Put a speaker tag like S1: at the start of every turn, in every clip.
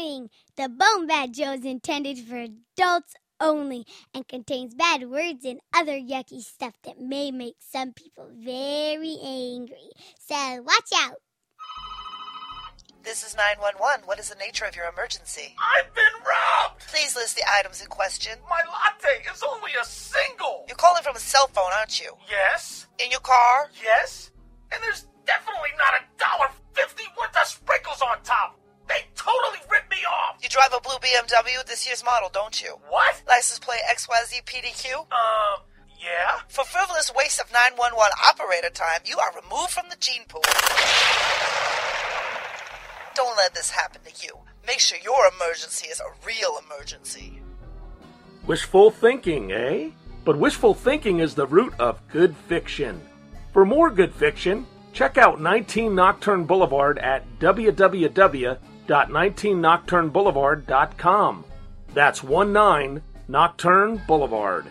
S1: Warning! The Bone Bat Show is intended for adults only and contains bad words and other yucky stuff that may make some people very angry. So watch out!
S2: This is 911. What is the nature of your emergency?
S3: I've been robbed!
S2: Please list the items in question.
S3: My latte is only a single!
S2: You're calling from a cell phone, aren't you?
S3: Yes?
S2: In your car?
S3: Yes? And there's definitely not a dollar fifty worth of sprinkles on top! They totally ripped me off!
S2: You drive a blue BMW this year's model, don't you?
S3: What?
S2: License plate XYZ PDQ?
S3: Um, yeah?
S2: For frivolous waste of 911 operator time, you are removed from the gene pool. Don't let this happen to you. Make sure your emergency is a real emergency.
S4: Wishful thinking, eh? But wishful thinking is the root of good fiction. For more good fiction, check out 19 Nocturne Boulevard at www.19nocturneboulevard.com. That's 19 Nocturne Boulevard.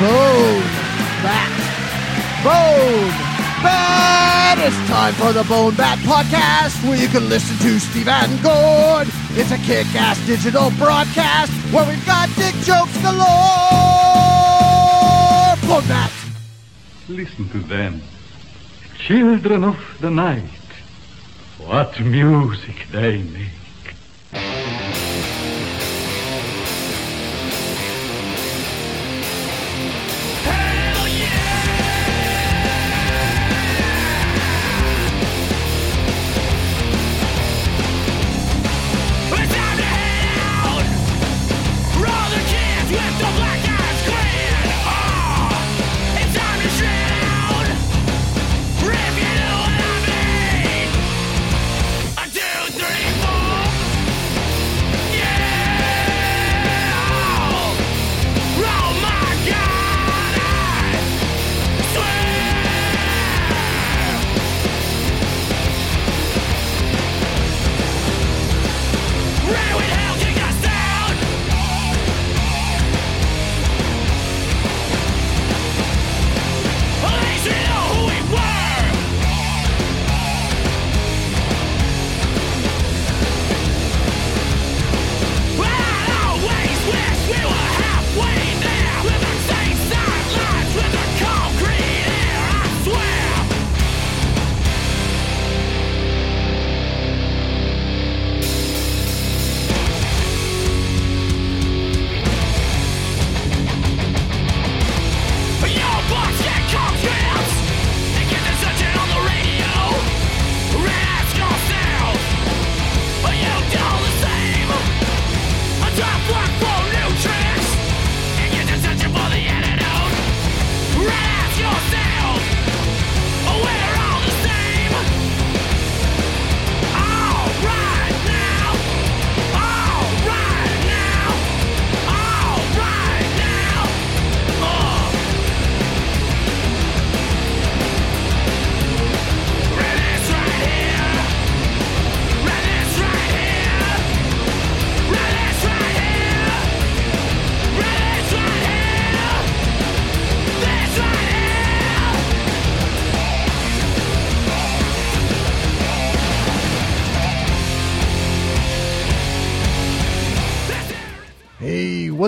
S5: Boom. Back. Boom. Bat! It's time for the Bone Bat Podcast, where you can listen to Steve and Gord. It's a kick-ass digital broadcast where we've got dick jokes galore. Bone Bat.
S6: Listen to them. Children of the night. What music they make.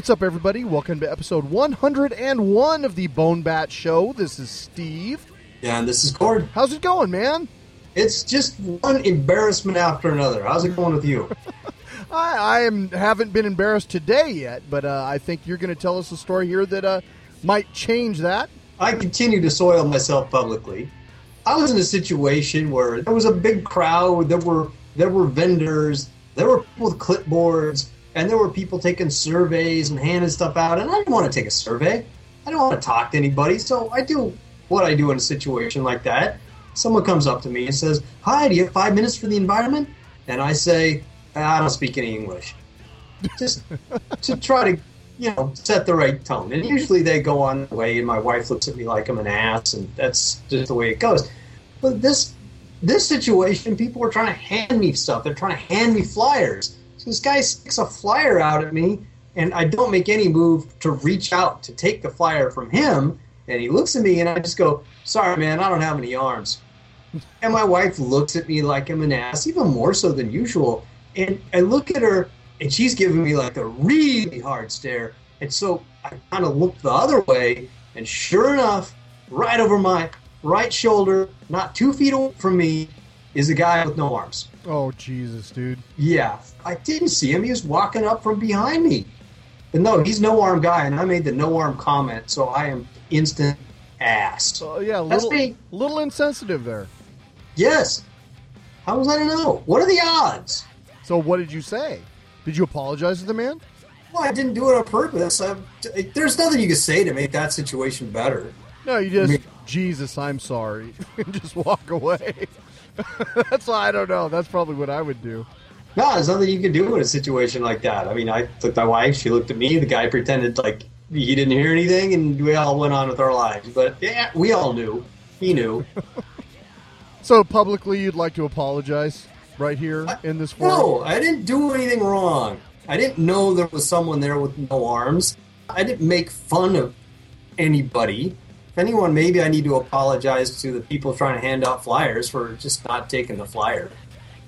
S5: What's up, everybody? Welcome to episode 101 of the Bone Bat Show. This is Steve.
S7: Yeah, and this is Gord.
S5: How's it going, man?
S7: It's just one embarrassment after another. How's it going with you?
S5: I, I am haven't been embarrassed today yet, but uh, I think you're going to tell us a story here that uh, might change that.
S7: I continue to soil myself publicly. I was in a situation where there was a big crowd. There were there were vendors. There were people with clipboards, and there were people taking surveys and handing stuff out. And I didn't want to take a survey. I don't want to talk to anybody. So I do what I do in a situation like that. Someone comes up to me and says, "Hi, do you have five minutes for the environment?" And I say, "I don't speak any English." just to try to, you know, set the right tone. And usually they go on the way, and my wife looks at me like I'm an ass, and that's just the way it goes. But this this situation, people were trying to hand me stuff. They're trying to hand me flyers. So this guy sticks a flyer out at me, and I don't make any move to reach out to take the flyer from him. And he looks at me, and I just go, "Sorry, man, I don't have any arms." And my wife looks at me like I'm an ass, even more so than usual. And I look at her, and she's giving me like a really hard stare. And so I kind of look the other way, and sure enough, right over my right shoulder, not two feet away from me, is a guy with no arms.
S5: Oh Jesus, dude.
S7: Yeah, I didn't see him. He was walking up from behind me. But no, he's no arm guy, and I made the no arm comment, so I am instant ass.
S5: Oh yeah,
S7: That's
S5: little
S7: me.
S5: little insensitive there.
S7: Yes. How was I to know? What are the odds?
S5: So what did you say? Did you apologize to the man?
S7: Well, I didn't do it on purpose. I, there's nothing you can say to make that situation better.
S5: No, you just
S7: Me-
S5: Jesus, I'm sorry, just walk away. That's why I don't know. That's probably what I would do.
S7: No, there's nothing you can do in a situation like that. I mean, I looked at my wife, she looked at me, the guy pretended like he didn't hear anything, and we all went on with our lives. But yeah, we all knew. He knew.
S5: So publicly, you'd like to apologize right here in this forum?
S7: No, I didn't do anything wrong. I didn't know there was someone there with no arms. I didn't make fun of anybody. If anyone, maybe I need to apologize to the people trying to hand out flyers for just not taking the flyer.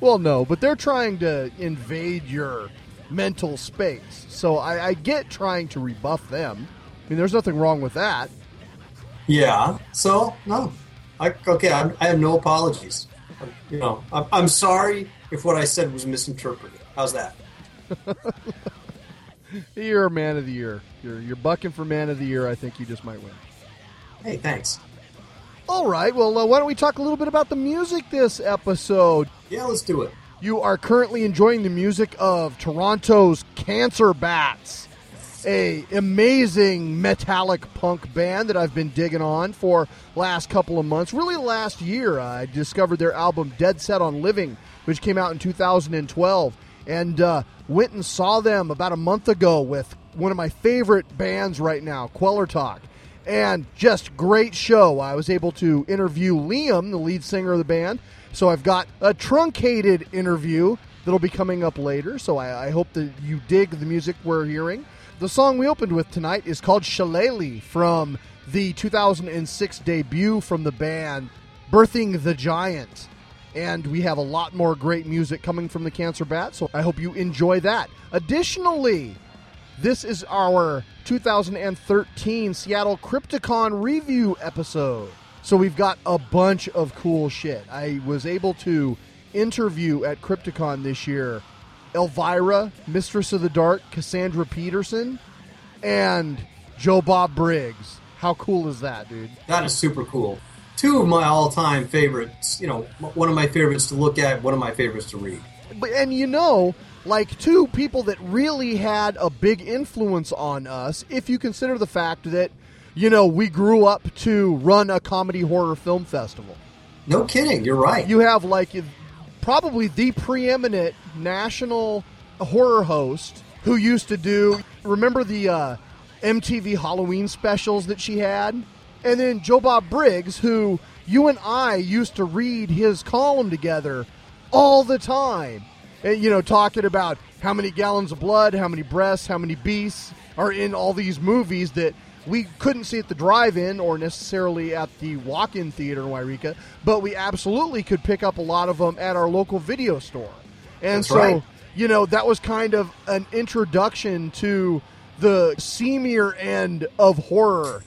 S5: Well, no, but they're trying to invade your mental space. So I, I get trying to rebuff them. I mean, there's nothing wrong with that.
S7: Yeah. So no, I okay. I, I have no apologies. You know, I'm, I'm sorry if what I said was misinterpreted. How's that?
S5: You're a man of the year. You're you're bucking for man of the year. I think you just might win.
S7: Hey, thanks.
S5: All right. Well, uh, why don't we talk a little bit about the music this episode?
S7: Yeah, let's do it.
S5: You are currently enjoying the music of Toronto's Cancer Bats, a amazing metallic punk band that I've been digging on for last couple of months. Really, last year I discovered their album Dead Set on Living, which came out in 2012, and uh, went and saw them about a month ago with one of my favorite bands right now, Kvelertak and just great show. I was able to interview Liam, the lead singer of the band. So I've got a truncated interview that'll be coming up later. So I, I hope that you dig the music we're hearing. The song we opened with tonight is called Shillelagh from the 2006 debut from the band Birthing the Giant. And we have a lot more great music coming from the Cancer Bat, so I hope you enjoy that. Additionally, this is our 2013 Seattle Crypticon review episode. So we've got a bunch of cool shit. I was able to interview at Crypticon this year Elvira, Mistress of the Dark, Cassandra Peterson, and Joe Bob Briggs. How cool is that, dude?
S7: That is super cool. Two of my all-time favorites. You know, one of my favorites to look at, one of my favorites to read.
S5: But, and you know, like two people that really had a big influence on us, if you consider the fact that, you know, we grew up to run a comedy horror film festival.
S7: No kidding, you're right.
S5: You have like probably the preeminent national horror host who used to do. Remember the uh, MTV Halloween specials that she had, and then Joe Bob Briggs, who you and I used to read his column together all the time. And, you know, talking about how many gallons of blood, how many breasts, how many beasts are in all these movies that we couldn't see at the drive-in or necessarily at the walk-in theater in Wairika, but we absolutely could pick up a lot of them at our local video store. And
S7: That's
S5: so,
S7: right.
S5: you know, that was kind of an introduction to the seamier end of horror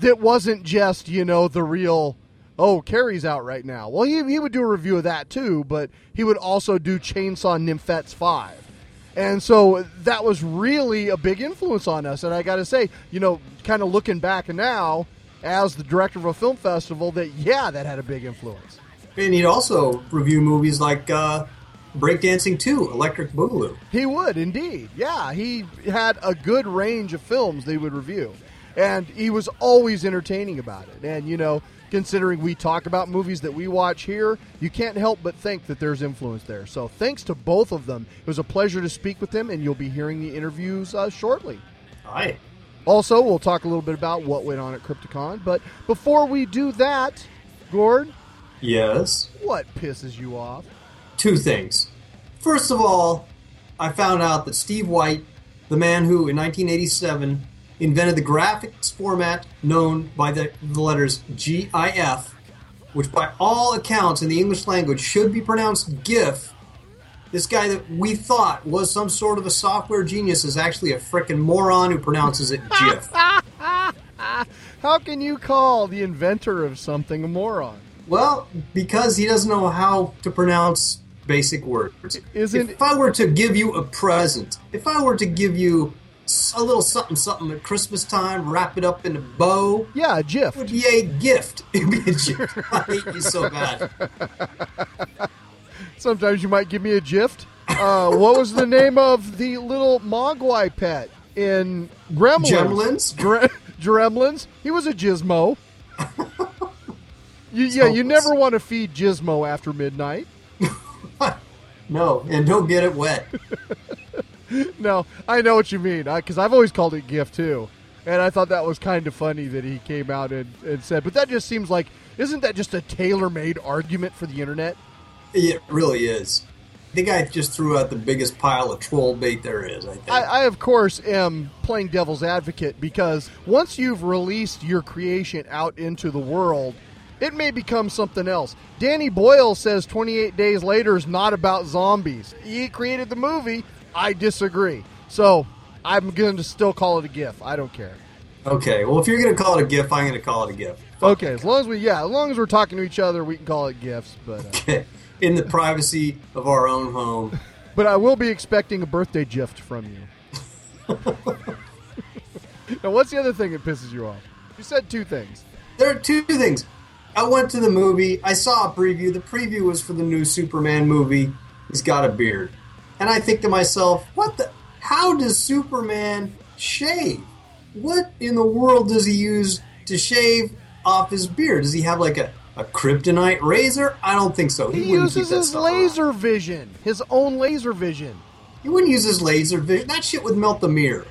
S5: that wasn't just, you know, the real oh, Carrie's out right now. Well, he, he would do a review of that too, but he would also do Chainsaw Nymphettes 5. And so that was really a big influence on us. And I got to say, you know, kind of looking back now as the director of a film festival, that yeah, that had a big influence.
S7: And he'd also review movies like uh, Breakdancing 2, Electric Boogaloo.
S5: He would indeed. Yeah, he had a good range of films they would review. And he was always entertaining about it. And, you know, considering we talk about movies that we watch here, you can't help but think that there's influence there. So thanks to both of them. It was a pleasure to speak with them, and you'll be hearing the interviews uh, shortly.
S7: Hi.
S5: Also, we'll talk a little bit about what went on at Crypticon. But before we do that, Gord,
S7: Yes.
S5: what pisses you off?
S7: Two things. First of all, I found out that Steve White, the man who in 1987 invented the graphics format known by the, the letters GIF, which by all accounts in the English language should be pronounced GIF. This guy that we thought was some sort of a software genius is actually a frickin' moron who pronounces it GIF.
S5: How can you call the inventor of something a moron?
S7: Well, because he doesn't know how to pronounce basic words.
S5: Isn't-
S7: if I were to give you a present, if I were to give you a little something something at Christmas time, wrap it up in a bow,
S5: Yeah, GIF.
S7: it would be a gift. It'd be a gift. I hate you so bad.
S5: Sometimes you might give me a gift. Uh, what was the name of the little Mogwai pet in Gremlins?
S7: Gremlins?
S5: Gre- Gremlins? He was a gizmo. you, yeah, you never want to feed Gizmo after midnight.
S7: No, and don't get it wet.
S5: No, I know what you mean because I've always called it gift too, and I thought that was kind of funny that he came out and, and said. But that just seems like isn't that just a tailor-made argument for the internet?
S7: It really is. The guy just threw out the biggest pile of troll bait there is, I think.
S5: I, I, of course, am playing devil's advocate because once you've released your creation out into the world, it may become something else. Danny Boyle says 28 Days Later is not about zombies. He created the movie. I disagree. So I'm going to still call it a GIF. I don't care.
S7: okay, well, if you're going to call it a GIF, I'm going to call it a GIF.
S5: Okay, as long as we, yeah, as long as we're talking to each other, we can call it GIFs. But, uh,
S7: in the privacy of our own home.
S5: but I will be expecting a birthday gift from you. now, what's the other thing that pisses you off? You said two things.
S7: There are two things. I went to the movie. I saw a preview. The preview was for the new Superman movie. He's got a beard, and I think to myself, "What the? How does Superman shave? What in the world does he use to shave off his beard? Does he have like a, a kryptonite razor? I don't think so. He,
S5: He uses his
S7: stuff around.
S5: laser vision, his own laser vision.
S7: He wouldn't use his laser vision. That shit would melt the mirror.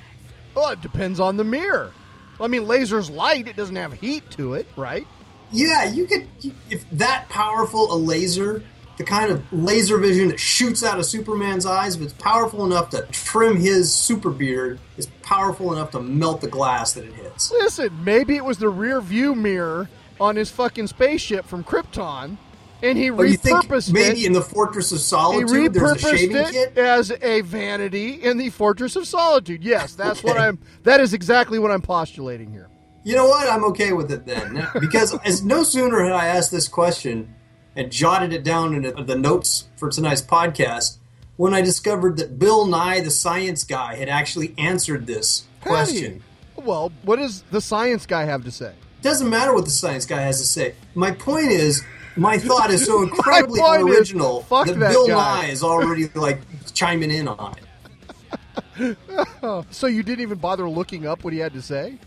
S5: Well, it depends on the mirror. I mean, laser's light; it doesn't have heat to it, right?
S7: Yeah, you could if that powerful a laser, the kind of laser vision that shoots out of Superman's eyes, if it's powerful enough to trim his super beard, is powerful enough to melt the glass that it hits.
S5: Listen, maybe it was the rear view mirror on his fucking spaceship from Krypton, and he
S7: Oh, you think
S5: repurposed
S7: maybe
S5: it.
S7: in the Fortress of
S5: he
S7: Solitude there's a
S5: repurposed
S7: shaving
S5: it
S7: kit?
S5: as a vanity in the Fortress of Solitude. Yes, that's what I'm. That is exactly what I'm postulating here.
S7: You know what? I'm okay with it then. Because as no sooner had I asked this question and jotted it down in the notes for tonight's podcast when I discovered that Bill Nye, the science guy, had actually answered this question.
S5: Well, what does the science guy have to say?
S7: Doesn't matter what the science guy has to say. My point is, my thought is so incredibly
S5: point is,
S7: that,
S5: that
S7: Bill
S5: guy.
S7: Nye is already like chiming in on it.
S5: Oh, so you didn't even bother looking up what he had to say?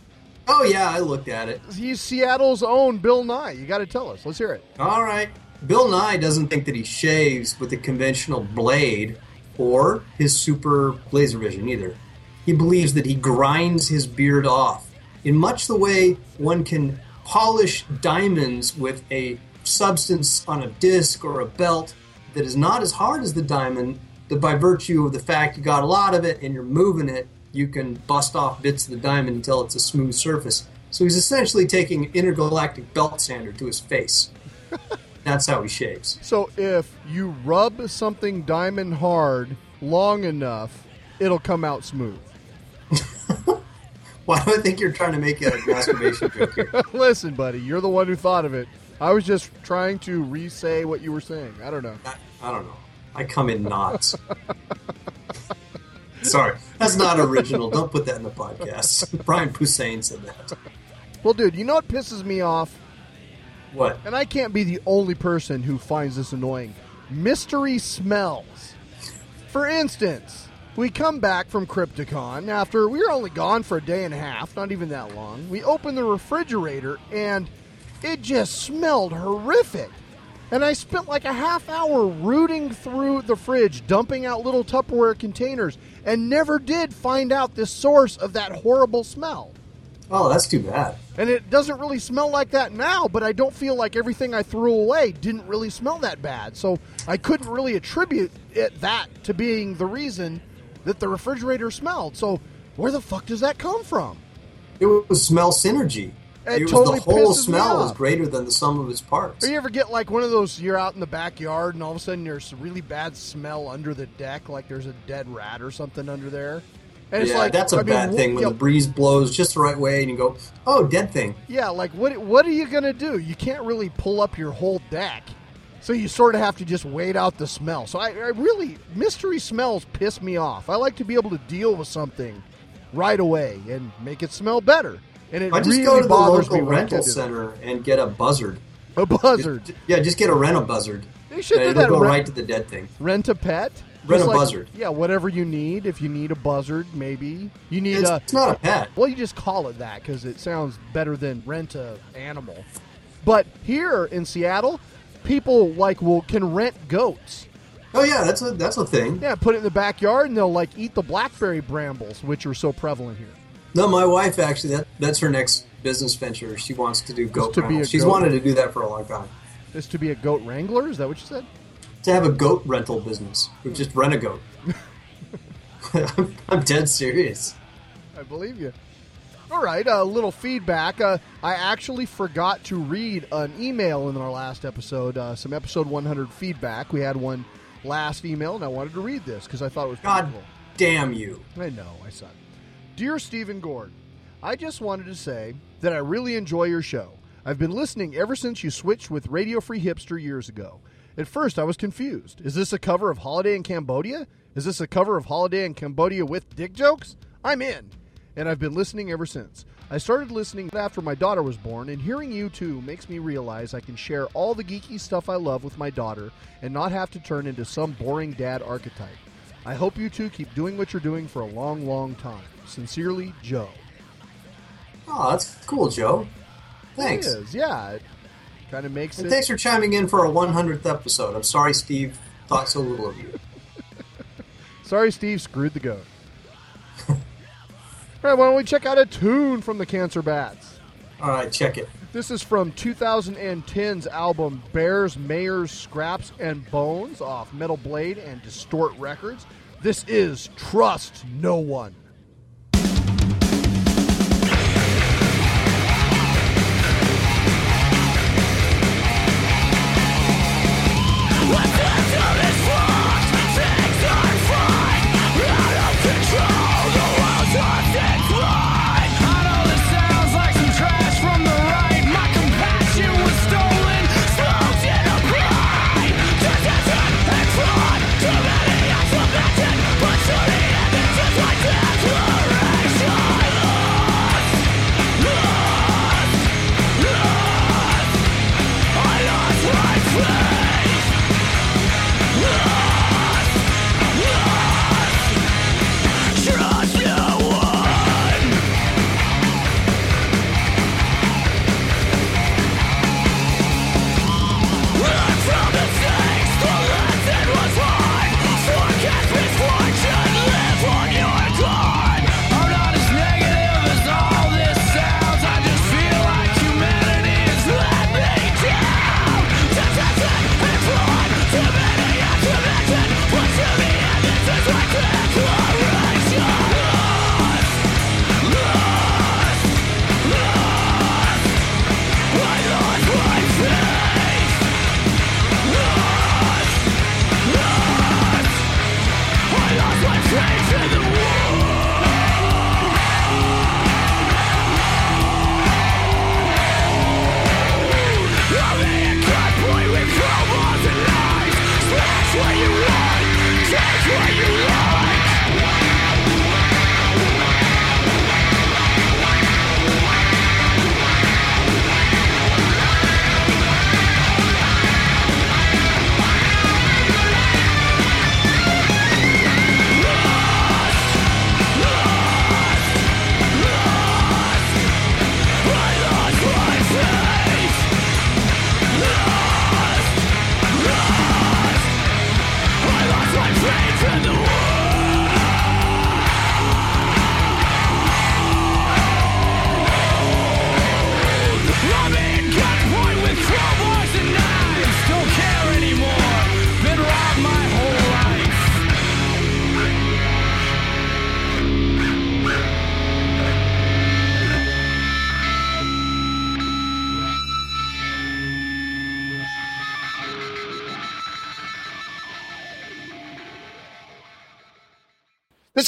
S7: Oh yeah, I looked at it.
S5: He's Seattle's own Bill Nye. You got to tell us. Let's hear it.
S7: All right. Bill Nye doesn't think that he shaves with a conventional blade or his super laser vision either. He believes that he grinds his beard off in much the way one can polish diamonds with a substance on a disc or a belt that is not as hard as the diamond, that by virtue of the fact you got a lot of it and you're moving it, you can bust off bits of the diamond until it's a smooth surface. So he's essentially taking an intergalactic belt sander to his face. That's how he shapes.
S5: So if you rub something diamond hard long enough, it'll come out smooth.
S7: Why do I think you're trying to make a masturbation joke here?
S5: Listen, buddy, you're the one who thought of it. I was just trying to re-say what you were saying. I don't know.
S7: I, I don't know. I come in knots. Sorry, that's not original. Don't put that in the podcast. Brian Posehn said that.
S5: Well, dude, you know what pisses me off?
S7: What?
S5: And I can't be the only person who finds this annoying. Mystery smells. For instance, we come back from Crypticon after we were only gone for a day and a half, not even that long. We open the refrigerator and it just smelled horrific. And I spent like a half hour rooting through the fridge, dumping out little Tupperware containers, and never did find out the source of that horrible smell.
S7: Oh, that's too bad.
S5: And it doesn't really smell like that now, but I don't feel like everything I threw away didn't really smell that bad. So I couldn't really attribute it that to being the reason that the refrigerator smelled. So where the fuck does that come from?
S7: It was smell synergy.
S5: It
S7: was
S5: totally
S7: the whole smell
S5: is
S7: greater than the sum of its parts.
S5: Or you ever get like one of those you're out in the backyard and all of a sudden there's a really bad smell under the deck, like there's a dead rat or something under there? And
S7: yeah, that's a
S5: I
S7: bad
S5: wh-
S7: thing when the breeze blows just the right way and you go, "Oh, dead thing."
S5: Yeah, like what what are you gonna do? You can't really pull up your whole deck, so you sort of have to just wait out the smell. So I, I really mystery smells piss me off. I like to be able to deal with something right away and make it smell better. And it
S7: I just
S5: really
S7: go to the local rental
S5: can't do that.
S7: center and get a buzzard.
S5: A buzzard.
S7: Just- yeah, just get a rental buzzard.
S5: They should
S7: And
S5: do that.
S7: go
S5: Rent-
S7: right to the dead thing.
S5: Rent a pet.
S7: Rent a
S5: like-
S7: buzzard.
S5: Yeah, whatever you need. If you need a buzzard, maybe you need
S7: It's,
S5: a.
S7: it's not a pet.
S5: Well, you just call it that because it sounds better than rent a animal. But here in Seattle, people like will can rent goats.
S7: Oh yeah, that's a that's a thing.
S5: Yeah, put it in the backyard and they'll like eat the blackberry brambles, which are so prevalent here.
S7: No, my wife actually that that's her next business venture. She wants to do goat
S5: to be
S7: She's
S5: goat-
S7: wanted to do that for a long time.
S5: Is to be a goat wrangler? Is that what you said?
S7: To have a goat rental business, we just rent a goat. I'm, I'm dead serious.
S5: I believe you. All right, a little feedback. Uh, I actually forgot to read an email in our last episode, uh, some episode 100 feedback. We had one last email, and I wanted to read this because I thought it was
S7: God
S5: cool.
S7: damn you!
S5: I know, I suck. Dear Stephen Gord, I just wanted to say that I really enjoy your show. I've been listening ever since you switched with Radio Free Hipster years ago. At first, I was confused. Is this a cover of Holiday in Cambodia? Is this a cover of Holiday in Cambodia with dick jokes? I'm in. And I've been listening ever since. I started listening after my daughter was born, and hearing you two makes me realize I can share all the geeky stuff I love with my daughter and not have to turn into some boring dad archetype. I hope you two keep doing what you're doing for a long, long time. Sincerely, Joe.
S7: Oh, that's cool, Joe. Thanks.
S5: It is, yeah. Kind of makes
S7: And
S5: it.
S7: thanks for chiming in for our 100th episode. I'm sorry, Steve thought so little of you.
S5: Sorry, Steve screwed the goat. All right, why don't we check out a tune from the Cancer Bats?
S7: All right, check it.
S5: This is from 2010's album Bears, Mayors, Scraps, and Bones off Metal Blade and Distort Records. This is Trust No One.
S8: What's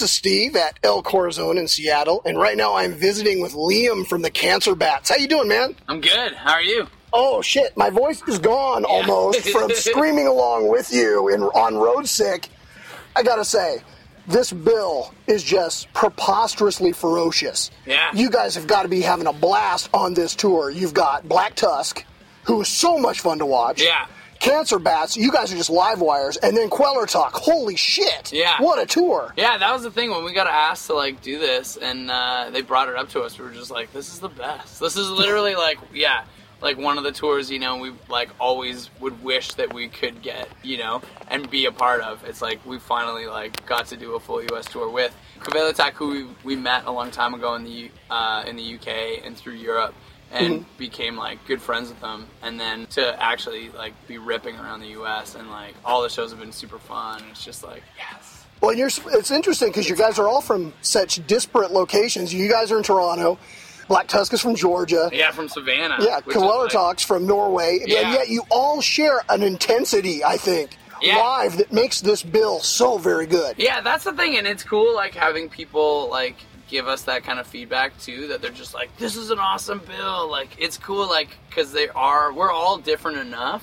S8: is Steve at El Corazon in Seattle, and right now I'm visiting with Liam from the Cancer Bats. How you doing, man?
S9: I'm good. How are you?
S8: Oh shit, my voice is gone almost from screaming along with you in on Road Sick. I gotta say, this bill is just preposterously ferocious.
S9: Yeah.
S8: You guys have got to be having a blast on this tour. You've got Black Tusk, who is so much fun to watch.
S9: Yeah.
S8: Cancer Bats, you guys are just live wires, and then Kvelertak. Holy shit!
S9: Yeah.
S8: What a tour!
S9: Yeah, that was the thing when we got asked to like do this, and uh, they brought it up to us. We were just like, "This is the best. This is literally like, yeah, like one of the tours. You know, we like always would wish that we could get, you know, and be a part of. It's like we finally like got to do a full U.S. tour with Kvelertak, who we, we met a long time ago in the uh, in the UK and through Europe. And became like good friends with them, and then to actually like be ripping around the U.S. and like all the shows have been super fun. It's just like yes,
S8: Well, you're, it's interesting because you guys are all from such disparate locations. You guys are in Toronto. Black Tusk is from Georgia.
S9: Yeah, from Savannah.
S8: Yeah,
S9: like-
S8: Talks from Norway.
S9: Yeah.
S8: And yet you all share an intensity, I think,
S9: Yeah.
S8: live that makes this bill so very good.
S9: Yeah, that's the thing, and it's cool like having people like give us that kind of feedback too. That they're just like, "This is an awesome bill." Like, it's cool, like because they are. We're all different enough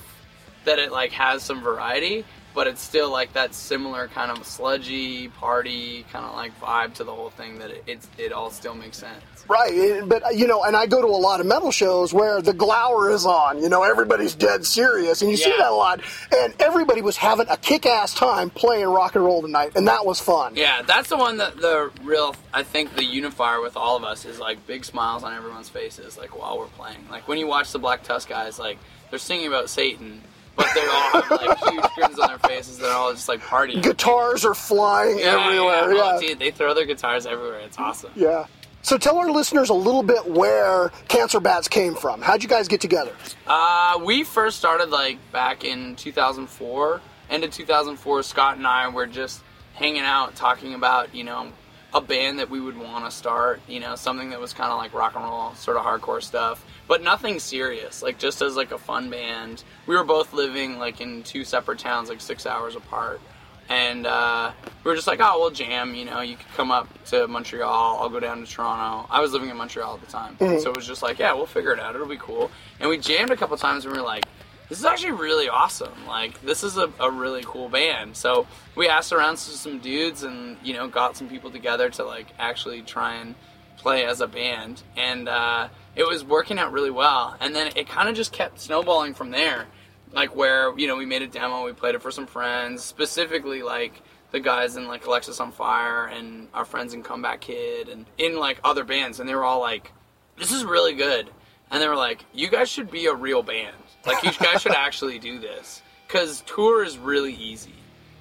S9: that it like has some variety, but it's still like that similar kind of sludgy party kind of like vibe to the whole thing. That it, it's it all still makes sense.
S8: Right, eh, but you know, and I go to a lot of metal shows where the glower is on. You know, everybody's dead serious, and you see that a lot. And everybody was having a kick-ass time playing rock and roll tonight, and that was fun.
S9: Yeah, that's the one that the real I think the unifier with all of us is like big smiles on everyone's faces like while we're playing. Like when you watch the Black Tusk guys, like they're singing about Satan, but they're all have like huge grins on their faces. They're all just like partying.
S8: Guitars are flying
S9: Yeah,
S8: everywhere.
S9: Yeah,
S8: Yeah,
S9: dude, they throw their guitars everywhere. It's awesome.
S8: yeah. So tell our listeners a little bit where Cancer Bats came from. How'd you guys get together?
S9: Uh, we first started like back in 2004. End of 2004, Scott and I were just hanging out, talking about you know a band that we would want to start. You know, something that was kind of like rock and roll, sort of hardcore stuff, but nothing serious. Like just as like a fun band. We were both living like in two separate towns, like six hours apart. And uh, we were just like, oh, we'll jam. You know, you could come up to Montreal. I'll go down to Toronto. I was living in Montreal at the time,
S8: Mhm.
S9: so it was just like, yeah, we'll figure it out. It'll be cool. And we jammed a couple times, and we were like, this is actually really awesome. Like, this is a, a really cool band. So we asked around to some dudes, and you know, got some people together to like actually try and play as a band, and uh, it was working out really well. And then it kind of just kept snowballing from there. Like where you know we made a demo we played it for some friends specifically like the guys in like Alexisonfire and our friends in comeback kid and in like other bands. And they were all like this is really good. And they were like you guys should be a real band. Like you guys should actually do this. Because tour is really easy.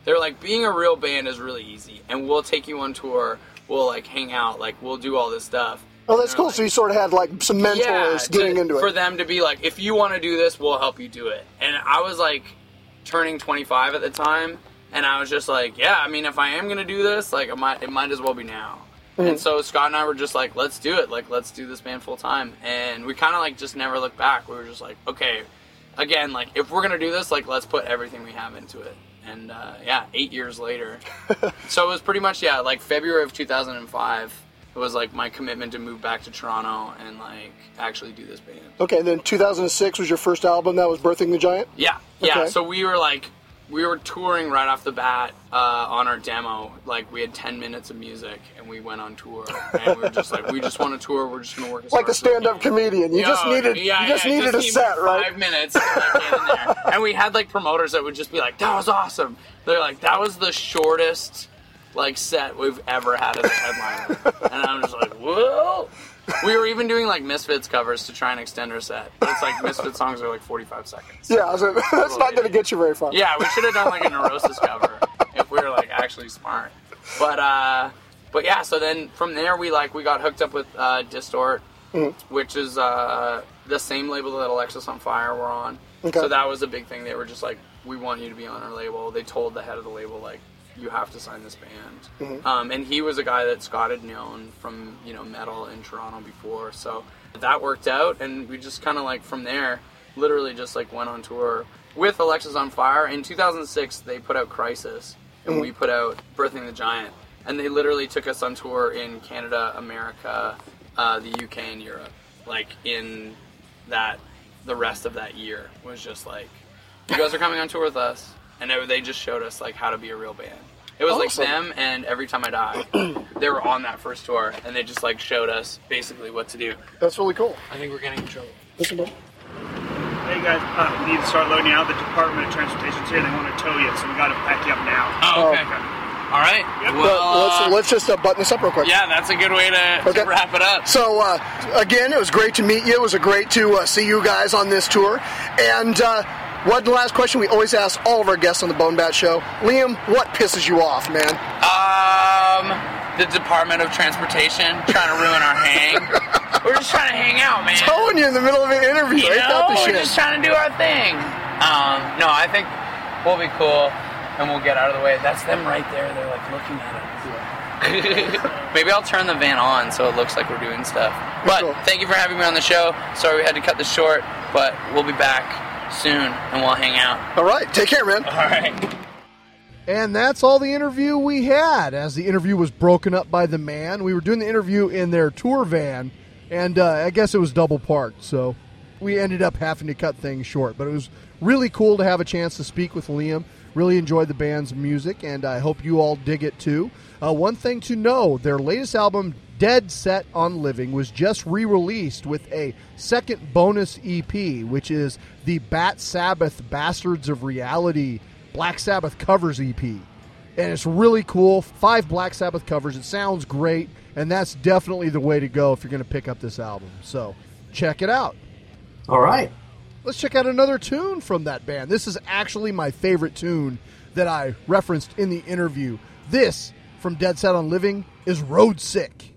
S9: They're like being a real band is really easy. And we'll take you on tour. We'll like hang out. Like we'll do all this stuff
S8: Oh, that's cool. So you sort of had like some mentors
S9: yeah,
S8: getting
S9: to-
S8: into it.
S9: for them to be like, if you want to do this, we'll help you do it. And I was like, turning 25 at the time, and I was just like, yeah, I mean, if I am gonna do this, like, it might, it might as well be now.
S8: Mhm.
S9: And so Scott and I were just like, let's do it. Like, let's do this band full time. And we kind of like just never looked back. We were just like, okay, again, like if we're gonna do this, like let's put everything we have into it. And uh, yeah, eight years later. so it was pretty much yeah, like February of 2005. It was like my commitment to move back to Toronto and like actually do this band.
S8: Okay, and then 2006 was your first album. That was Birthing the Giant.
S9: Yeah, yeah.
S8: Okay.
S9: So we were like, we were touring right off the bat uh, on our demo. Like we had ten minutes of music, and we went on tour. And we were just like, we just want to tour. We're just gonna work
S8: Like a stand-up comedian, you just needed
S9: yeah,
S8: you just
S9: yeah,
S8: needed a
S9: need
S8: set, right?
S9: Five minutes, to, like, get in there. and we had like promoters that would just be like, "That was awesome." They're like, "That was the shortest like set we've ever had as a headliner," and I'm just like, "Whoa." We were even doing like Misfits covers to try and extend our set. But it's like Misfits songs are like 45 seconds.
S8: Yeah, I was like, that's not going to get you very far.
S9: Yeah, we should have done like a Neurosis cover if we were like actually smart. But uh, but yeah, so then from there we like we got hooked up with uh, Distort,
S8: Mhm.
S9: which is uh, the same label that Alexisonfire were on.
S8: Okay.
S9: So that was a big thing. They were just like, we want you to be on our label. They told the head of the label like, you have to sign this band.
S8: Mhm.
S9: Um, and he was a guy that Scott had known from you know metal in Toronto before, so that worked out, and we just kind of like from there, literally just like went on tour with Alexisonfire. In 2006, they put out Crisis, and
S8: Mhm.
S9: we put out Birthing the Giant. and they literally took us on tour in Canada, America, uh, the UK, and Europe. Like in that, the rest of that year was just like, you guys are coming on tour with us, and they just showed us like how to be a real band. It was like
S8: Awesome.
S9: them and Every Time I Die. they were on that first tour, and they just like showed us basically what to do.
S8: That's really cool.
S9: I think we're getting in trouble.
S8: Listen, bud.
S10: Hey guys, uh, we need to start loading out. The Department of Transportation's here. They want to tow you, so we got to pack you up now.
S9: Oh, okay. All right.
S10: Yep.
S9: Well,
S8: let's
S9: uh,
S8: let's just uh, button this up real quick.
S9: yeah, that's a good way to,
S8: Okay.
S9: to wrap it up.
S8: So uh, again, it was great to meet you. It was a great to uh, see you guys on this tour. And uh, one last question we always ask all of our guests on the Bone Bat Show, Liam, what pisses you off, man?
S9: Um, the Department of Transportation trying to ruin our hang. We're just trying to hang out, man.
S8: Towing you in the middle of an interview.
S9: You know,
S8: the
S9: we're
S8: shit?
S9: just trying to do our thing. Um, no, I think we'll be cool and we'll get out of the way. That's them right there. They're like looking at us. Maybe I'll turn the van on so it looks like we're doing stuff. But
S8: Cool.
S9: thank you for having me on the show. Sorry we had to cut this short, but we'll be back soon and we'll hang out.
S8: All right, take care, man.
S9: All right.
S6: And that's all the interview we had. As the interview was broken up by the man, we were doing the interview in their tour van, and uh, I guess it was double parked, so we ended up having to cut things short. But it was really cool to have a chance to speak with Liam. Really enjoyed the band's music, and I hope you all dig it too. Uh, one thing to know their latest album, Dead Set on Living, was just re released with a second bonus EP, which is the Bat Sabbath Bastards of Reality Black Sabbath covers EP. And it's really cool. Five Black Sabbath covers. It sounds great. And that's definitely the way to go if you're going to pick up this album. So check it out.
S7: All right.
S6: Let's check out another tune from that band. This is actually my favorite tune that I referenced in the interview. This from Dead Set on Living is Road Sick.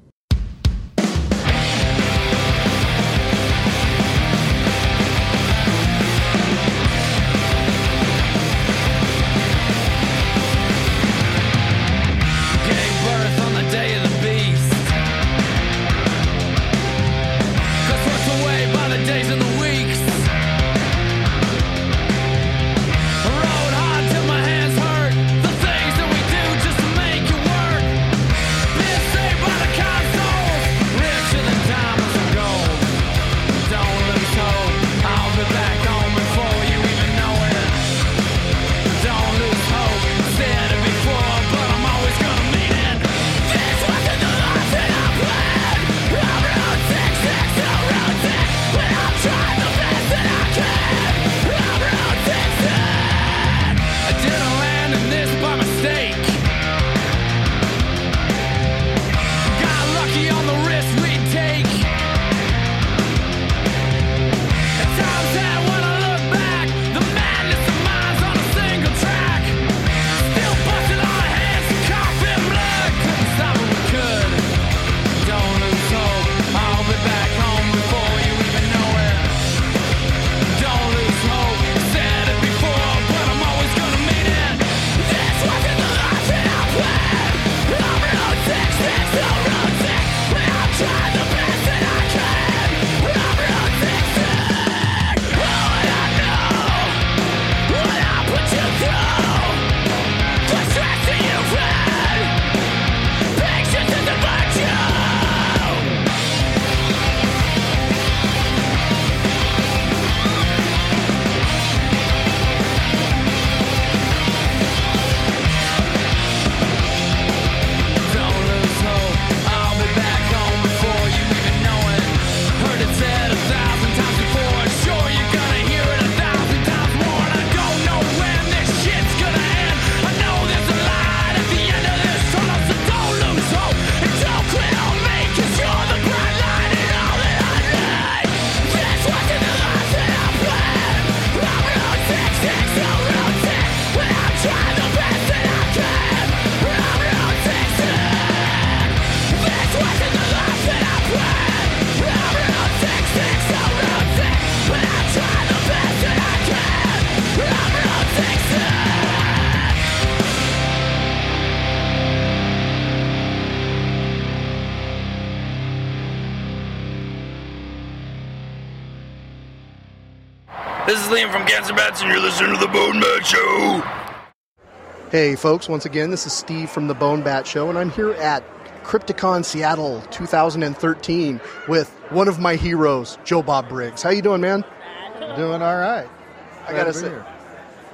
S11: Liam from Cancer Bats, and you're listening to The Bone Bat Show.
S5: Hey, folks, once again, this is Steve from the Bone Bat Show, and I'm here at Crypticon Seattle 2013 with one of my heroes, Joe Bob Briggs. How you doing, man?
S11: Doing all right.
S5: I gotta
S11: to be
S5: say,
S11: here.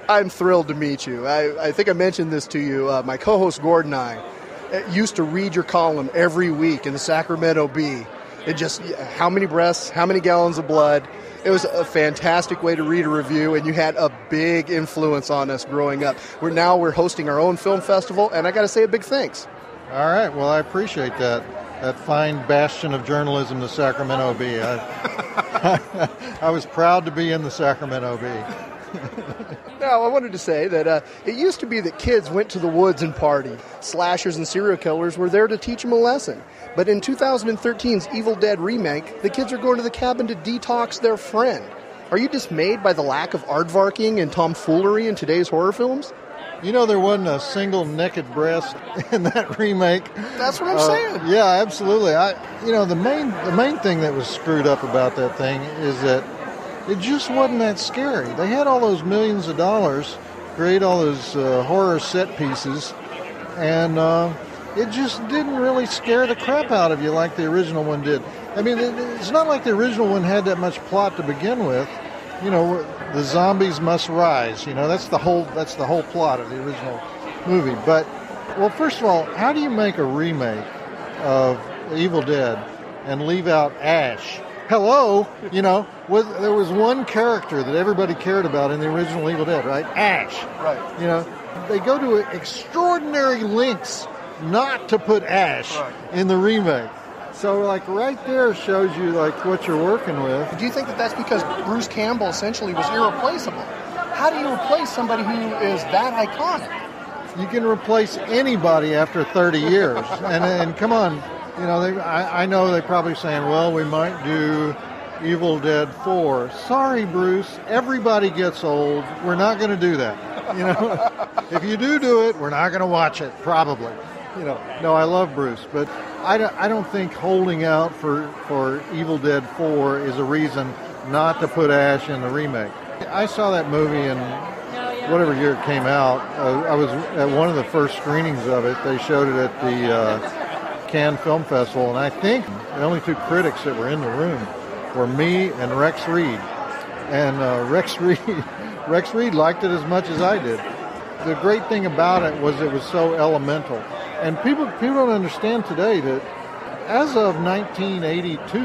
S5: I'm thrilled to meet you. I, I think I mentioned this to you. Uh, my co-host Gordon and I uh, used to read your column every week in the Sacramento Bee. It just how many breaths, how many gallons of blood. It was a fantastic way to read a review, and you had a big influence on us growing up. We're now we're hosting our own film festival, and I got to say a big thanks.
S11: All right. Well, I appreciate that. That fine bastion of journalism, the Sacramento Bee. I, I was proud to be in the Sacramento Bee.
S5: Now, I wanted to say that uh, it used to be that kids went to the woods and partied. Slashers and serial killers were there to teach them a lesson. But in 2013's Evil Dead remake, the kids are going to the cabin to detox their friend. Are you dismayed by the lack of aardvarking and tomfoolery in today's horror films?
S11: You know, there wasn't a single naked breast in that remake.
S5: That's what I'm
S11: Uh,
S5: saying.
S11: Yeah, absolutely. I, you know, the main the main thing that was screwed up about that thing is that it just wasn't that scary. They had all those millions of dollars, create all those uh, horror set pieces, and uh, it just didn't really scare the crap out of you like the original one did. I mean, it, it's not like the original one had that much plot to begin with. You know, the zombies must rise. You know, that's the whole that's the whole plot of the original movie. But well, first of all, how do you make a remake of Evil Dead and leave out Ash? Hello, you know, was, there was one character that everybody cared about in the original Evil Dead, right? Ash.
S5: Right.
S11: You know, they go to extraordinary lengths not to put Ash in the remake. So, like, right there shows you like what you're working with.
S5: Do you think that that's because Bruce Campbell essentially was irreplaceable? How do you replace somebody who is that iconic?
S11: You can replace anybody after 30 years, and and come on, you know, they, I, I know they're probably saying, well, we might do Evil Dead 4. Sorry, Bruce, everybody gets old. We're not going to do that. You know, if you do do it, we're not going to watch it, probably. You know, no, I love Bruce, but I don't, I don't think holding out for, for Evil Dead 4 is a reason not to put Ash in the remake. I saw that movie in whatever year it came out. Uh, I was at one of the first screenings of it. They showed it at the uh, Cannes Film Festival, and I think the only two critics that were in the room were me and Rex Reed. And uh, Rex Reed, Rex Reed liked it as much as I did. The great thing about it was it was so elemental, and people people don't understand today that as of 1982,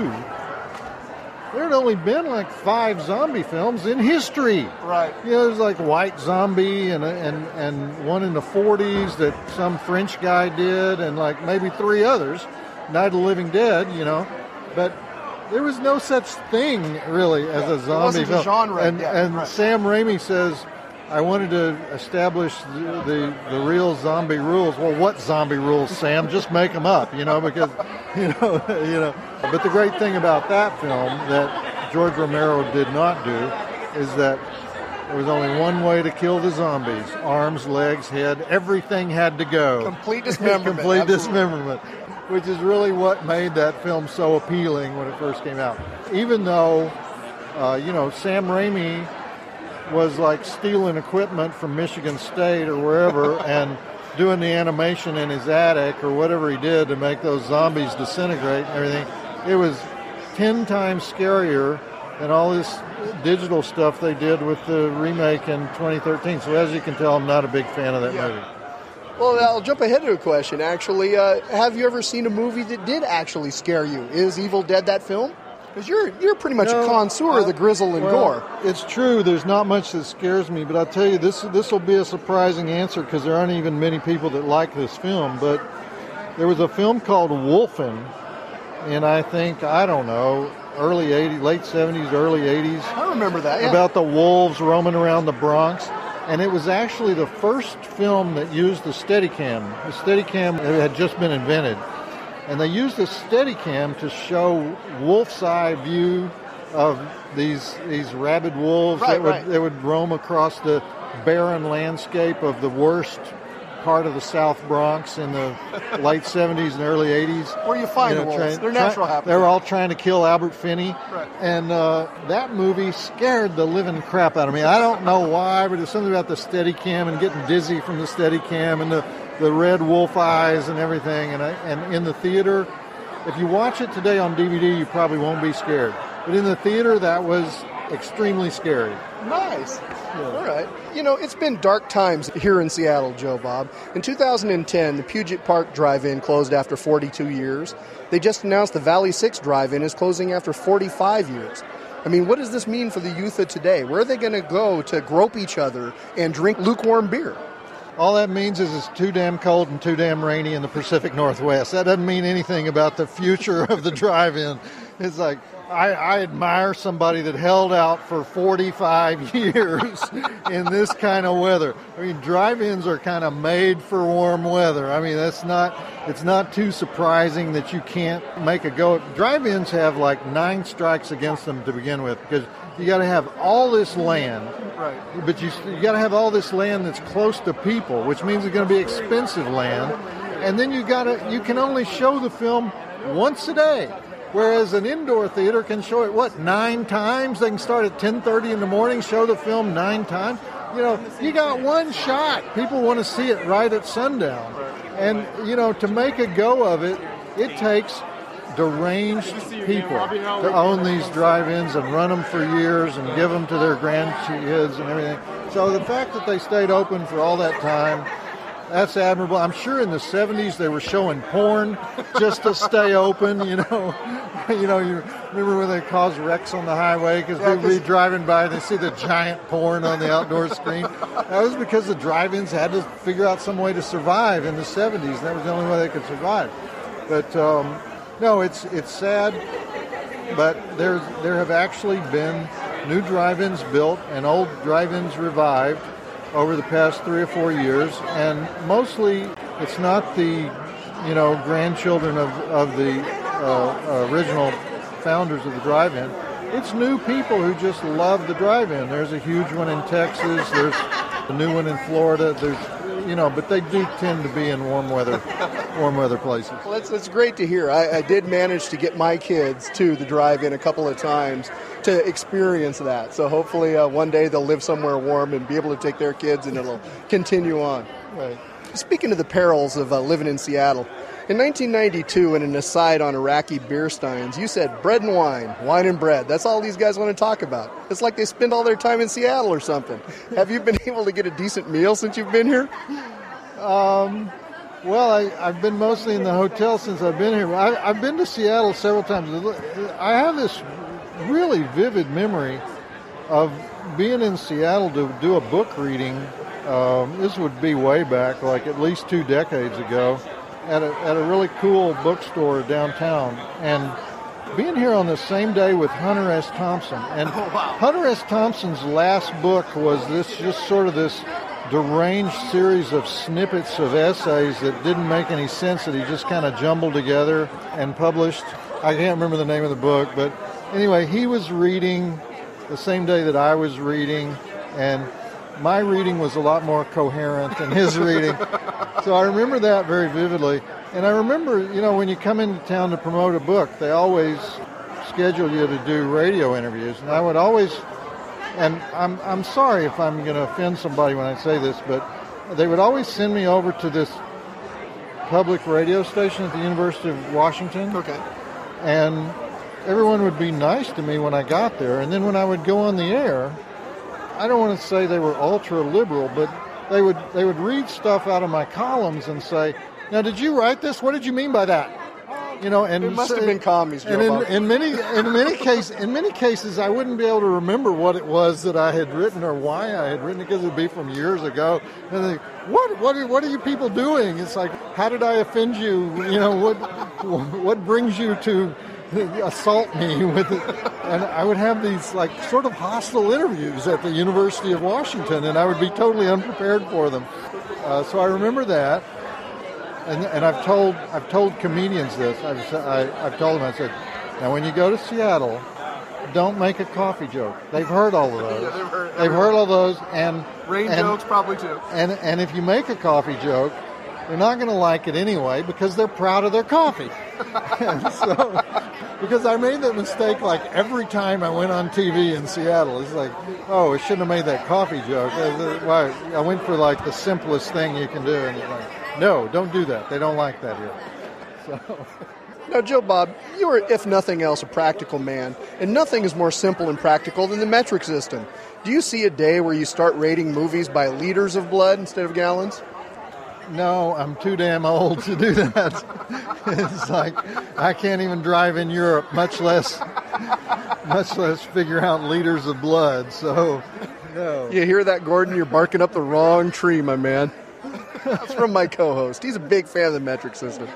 S11: there had only been like five zombie films in history.
S5: Right.
S11: You know, there's like White Zombie and and and one in the 40s that some French guy did, and like maybe three others. Night of the Living Dead, you know, but there was no such thing really as a zombie
S5: wasn't a
S11: film.
S5: genre
S11: and and
S5: right.
S11: Sam Raimi says. I wanted to establish the, the, the real zombie rules. Well, what zombie rules, Sam? Just make them up, you know, because you know, you know. But the great thing about that film that George Romero did not do is that there was only one way to kill the zombies: arms, legs, head, everything had to go.
S5: Complete dismemberment,
S11: Complete
S5: absolutely.
S11: dismemberment, which is really what made that film so appealing when it first came out. Even though, uh, you know, Sam Raimi was like stealing equipment from Michigan State or wherever and doing the animation in his attic or whatever he did to make those zombies disintegrate and everything. It was 10 times scarier than all this digital stuff they did with the remake in 2013. So as you can tell, I'm not a big fan of that movie.
S5: Well, I'll jump ahead to a question. Actually, uh, have you ever seen a movie that did actually scare you? Is Evil Dead that film? Because you're you're pretty much
S11: No,
S5: a connoisseur of the grizzle and
S11: Well,
S5: gore.
S11: It's true. There's not much that scares me, but I'll tell you this. This will be a surprising answer because there aren't even many people that like this film. But there was a film called Wolfen, and I think I don't know, early '80s, late '70s, early '80s.
S5: I remember that. Yeah.
S11: About the wolves roaming around the Bronx. And it was actually the first film that used the Steadicam. The Steadicam had just been invented and they used the Steadicam to show wolf's eye view of these these rabid wolves
S5: Right,
S11: that would
S5: right.
S11: that would roam across the barren landscape of the worst part of the South Bronx in the late 70s and early 80s.
S8: Where you find the wolves. They're natural
S11: They
S8: habitat.
S11: were all trying to kill Albert Finney.
S8: Right.
S11: And uh, that movie scared the living crap out of me. I don't know why, but there's something about the Steadicam and getting dizzy from the Steadicam and the, the red wolf eyes and everything. And, I, and in the theater, if you watch it today on DVD, you probably won't be scared. But in the theater, that was extremely scary.
S8: Nice. All right. You know, it's been dark times here in Seattle, Joe Bob. In 2010, the Puget Park Drive In closed after 42 years. They just announced the Valley 6 Drive In is closing after 45 years. I mean, what does this mean for the youth of today? Where are they going to go to grope each other and drink lukewarm beer?
S11: All that means is it's too damn cold and too damn rainy in the Pacific Northwest. That doesn't mean anything about the future of the drive-in. It's like I, I admire somebody that held out for 45 years in this kind of weather. I mean, drive-ins are kind of made for warm weather. I mean, that's not it's not too surprising that you can't make a go. Drive-ins have like nine strikes against them to begin with because you got to have all this land
S8: Right.
S11: but you, you got to have all this land that's close to people, which means it's going to be expensive land. And then you got to you can only show the film once a day, whereas an indoor theater can show it what nine times. They can start at 10:30 in the morning, show the film nine times. You know, you got one shot. People want to see it right at sundown, and you know to make a go of it, it takes deranged people to own these drive-ins and run them for years and give them to their grandkids and everything. So the fact that they stayed open for all that time, that's admirable. I'm sure in the 70s they were showing porn just to stay open. You know, you know, you remember when they caused wrecks on the highway because
S8: Yeah,
S11: people be driving by and they see the giant porn on the outdoor screen. That was because the drive-ins had to figure out some way to survive in the 70s. That was the only way they could survive. But um, no, it's it's sad, but there's there have actually been new drive-ins built and old drive-ins revived over the past three or four years, and mostly it's not the you know grandchildren of of the uh, original founders of the drive-in. It's new people who just love the drive-in. There's a huge one in Texas. There's a new one in Florida. There's you know, but they do tend to be in warm weather, warm weather places.
S8: Well, that's, that's great to hear. I, I did manage to get my kids to the drive-in a couple of times to experience that. So hopefully uh, one day they'll live somewhere warm and be able to take their kids and it'll continue on.
S11: Right.
S8: Speaking of the perils of uh, living in Seattle, in 1992, in an aside on Iraqi beer steins, you said bread and wine, wine and bread. That's all these guys want to talk about. It's like they spend all their time in Seattle or something. Have you been able to get a decent meal since you've been here?
S11: Um, well, I, I've been mostly in the hotel since I've been here. I, I've been to Seattle several times. I have this really vivid memory of being in Seattle to do a book reading. Um, this would be way back, like at least two decades ago, at a, at a really cool bookstore downtown. And being here on the same day with Hunter S. Thompson. And oh, Hunter S. Thompson's last book was this just sort of this deranged series of snippets of essays that didn't make any sense that he just kind of jumbled together and published. I can't remember the name of the book, but anyway, he was reading the same day that I was reading, and my reading was a lot more coherent than his reading. So I remember that very vividly. And I remember, you know, when you come into town to promote a book, they always schedule you to do radio interviews. And I would always, and I'm, I'm sorry if I'm going to offend somebody when I say this, but they would always send me over to this public radio station at the University of Washington.
S8: Okay.
S11: And everyone would be nice to me when I got there. And then when I would go on the air, I don't want to say they were ultra liberal, but they would they would read stuff out of my columns and say, "Now, did you write this? What did you mean by that?" You know, and
S8: It must have been commies,
S11: And in, in many in many cases in many cases, I wouldn't be able to remember what it was that I had written or why I had written it because it'd be from years ago. And they, what what are, what are you people doing? It's like, how did I offend you? You know, what what brings you to assault me with it? And I would have these like sort of hostile interviews at the University of Washington, and I would be totally unprepared for them. Uh, so I remember that. And, and I've told I've told comedians this. I've, sa- I, I've told them I said, now when you go to Seattle, don't make a coffee joke. They've heard all of those.
S8: Yeah, they've heard-
S11: They've heard all those, and
S8: Rain
S11: and,
S8: jokes probably too.
S11: And and if you make a coffee joke, they're not going to like it anyway because they're proud of their coffee. So, because I made that mistake like every time I went on TV in Seattle. It's like, oh, I shouldn't have made that coffee joke. Why? I went for like the simplest thing you can do, and like, no, don't do that. They don't like that here. So.
S8: Now, Joe Bob, you are, if nothing else, a practical man, and nothing is more simple and practical than the metric system. Do you see a day where you start rating movies by liters of blood instead of gallons?
S11: No, I'm too damn old to do that. it's like I can't even drive in Europe, much less much less figure out liters of blood. So, no.
S8: You hear that, Gordon? You're barking up the wrong tree, my man. That's from my co-host. He's a big fan of the metric system.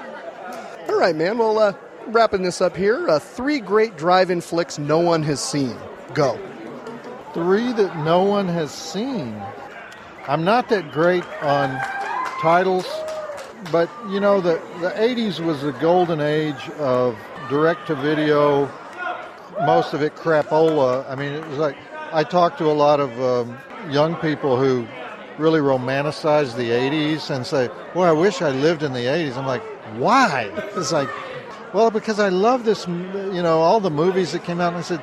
S8: All right, man. Well, uh, wrapping this up here. Uh, three great drive-in flicks no one has seen. Go.
S11: Three that no one has seen. I'm not that great on titles, but you know the the 80s was the golden age of direct to video. Most of it crapola. I mean, it was like I talked to a lot of um, young people who really romanticize the 80s and say, "Well, I wish I lived in the 80s." I'm like, "Why?" It's like, well, because I love this. You know, all the movies that came out, and I said,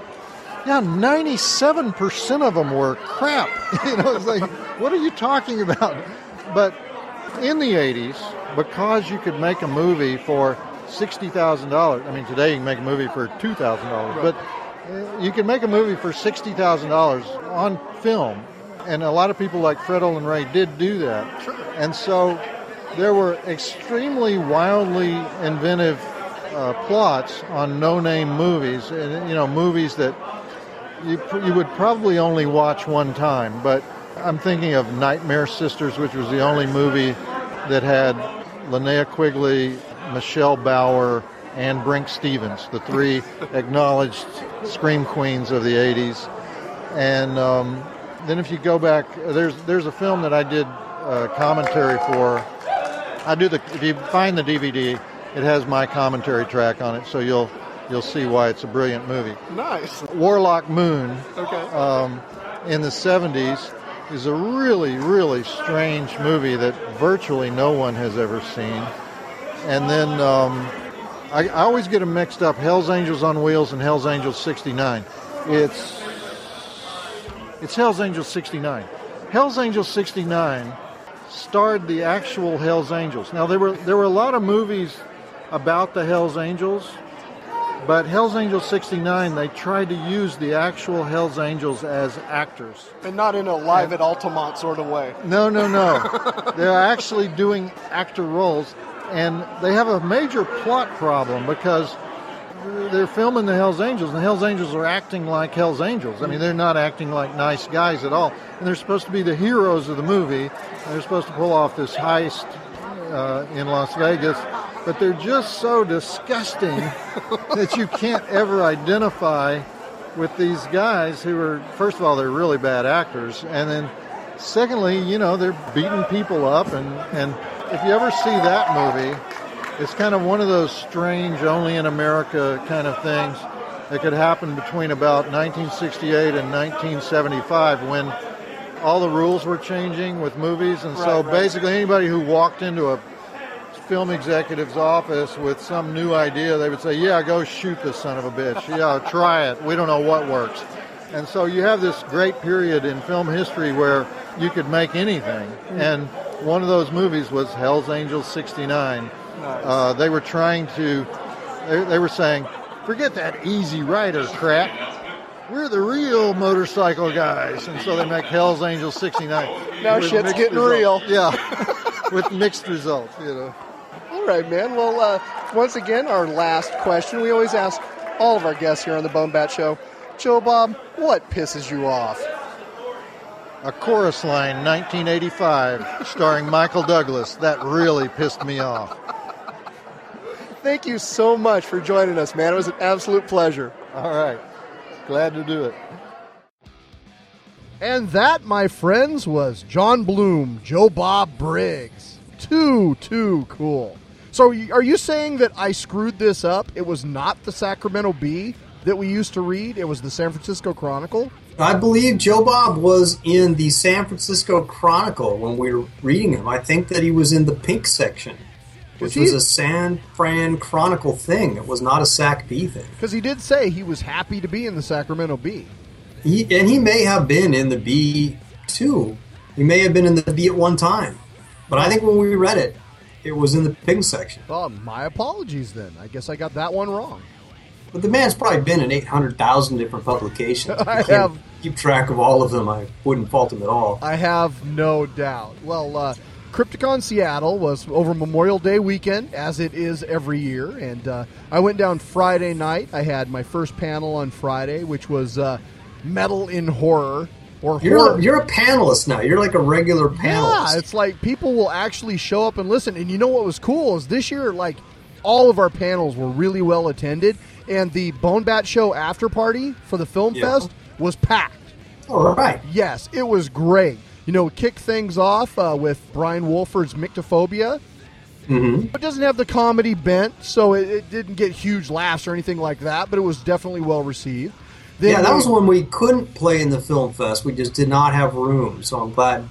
S11: yeah, 97% of them were crap. you know, it's like, what are you talking about? But in the 80s, because you could make a movie for $60,000, I mean, today you can make a movie for $2,000, but uh, you can make a movie for $60,000 on film. And a lot of people like Fred Olen Ray did do that. Sure. And so there were extremely wildly inventive uh, plots on no-name movies, and you know, movies that you, you would probably only watch one time, but I'm thinking of Nightmare Sisters, which was the only movie that had Linnea Quigley, Michelle Bauer, and Brinke Stevens, the three acknowledged scream queens of the 80s. And um, then if you go back, there's there's a film that I did uh, commentary for. I do the if you find the DVD, it has my commentary track on it, so you'll you'll see why it's a brilliant movie.
S8: Nice.
S11: Warlock Moon
S8: Okay.
S11: um, in the 70s is a really, really strange movie that virtually no one has ever seen. And then um, I, I always get them mixed up Hell's Angels on Wheels and Hell's Angels 69. It's, it's Hell's Angels 69. Hell's Angels 69 starred the actual Hell's Angels. Now, there were, there were a lot of movies about the Hell's Angels. But Hell's Angels 69, they tried to use the actual Hell's Angels as actors.
S8: And not in a live at Altamont sort of way.
S11: No, no, no. They're actually doing actor roles, and they have a major plot problem because they're filming the Hell's Angels, and the Hell's Angels are acting like Hell's Angels. I mean, they're not acting like nice guys at all. And they're supposed to be the heroes of the movie. They're supposed to pull off this heist uh, in Las Vegas, but they're just so disgusting that you can't ever identify with these guys who are, first of all, they're really bad actors, and then secondly, you know, they're beating people up. And, and if you ever see that movie, it's kind of one of those strange, only in America kind of things that could happen between about 1968 and 1975 when all the rules were changing with movies. And so
S8: Right, right.
S11: basically, anybody who walked into a film executive's office with some new idea, they would say, Yeah, go shoot this son of a bitch. Yeah, try it. We don't know what works. And so you have this great period in film history where you could make anything. And one of those movies was Hell's Angels 69. Uh, they were trying to, they, they were saying, forget that easy rider crap. We're the real motorcycle guys. And so they make Hell's Angels 69.
S8: Now shit's getting
S11: results.
S8: real.
S11: Yeah, with mixed results, you know.
S8: All right, man. Well, uh, once again, our last question. We always ask all of our guests here on the Bone Bat Show. Joe Bob, what pisses you off?
S11: A chorus line, 1985, starring Michael Douglas. That really pissed me off.
S8: Thank you so much for joining us, man. It was an absolute pleasure.
S11: All right. Glad to do it.
S8: And that, my friends, was John Bloom, Joe Bob Briggs. Too, too cool. So, are you saying that I screwed this up? It was not the Sacramento Bee?
S5: that we used to read? It was the San Francisco Chronicle.
S7: I believe Joe Bob was in the San Francisco Chronicle when we were reading him. I think that he was in the pink section, which
S5: he-
S7: was a San Fran Chronicle thing. It was not a Sac Bee thing.
S5: Because he did say he was happy to be in the Sacramento Bee.
S7: He, and he may have been in the Bee too. He may have been in the Bee at one time. But I think when we read it, it was in the pink section.
S5: Oh, my apologies then. I guess I got that one wrong.
S7: But the man's probably been in 800,000 different publications.
S5: I have-
S7: keep track of all of them. I wouldn't fault him at all.
S5: I have no doubt. Well, uh, Crypticon Seattle was over Memorial Day weekend, as it is every year, and uh, I went down Friday night. I had my first panel on Friday, which was uh, Metal in Horror. Or
S7: You're a, you're a panelist now. You're like a regular panelist.
S5: Yeah, it's like people will actually show up and listen. And you know what was cool is this year, like all of our panels were really well attended, and the Bone Bat Show after party for the Film
S7: Yeah.
S5: Fest was packed.
S7: All right.
S5: Yes, it was great. You know, kick things off uh, with Brian Wolford's Myctophobia.
S7: Mm-hmm.
S5: It doesn't have the comedy bent, so it, it didn't get huge laughs or anything like that, but it was definitely well received.
S7: Yeah, that was when we couldn't play in the film fest. We just did not have room. So I'm glad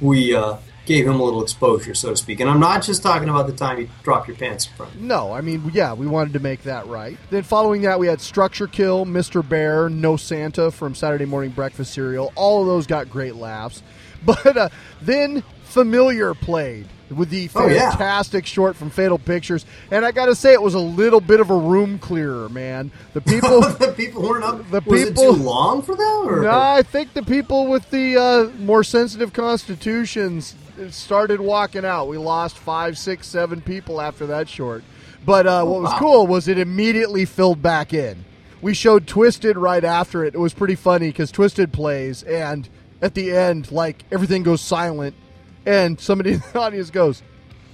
S7: we uh, gave him a little exposure, so to speak. And I'm not just talking about the time you drop your pants in front.
S5: No, I mean, yeah, we wanted to make that right. Then following that, we had Structure Kill, Mr. Bear, No Santa from Saturday Morning Breakfast Cereal. All of those got great laughs. But uh, then Familiar played with the
S7: Oh, yeah.
S5: fantastic short from Fatal Pictures. And I got to say, it was a little bit of a room clearer, man. The people.
S7: the people weren't up.
S5: The
S7: was
S5: people-
S7: it too long for them? Or?
S5: No, I think the people with the uh, more sensitive constitutions started walking out. We lost five, six, seven people after that short. But uh, what was
S7: wow.
S5: cool was it immediately filled back in. We showed Twisted right after it. It was pretty funny because Twisted plays, and at the end, like everything goes silent, and somebody in the audience goes,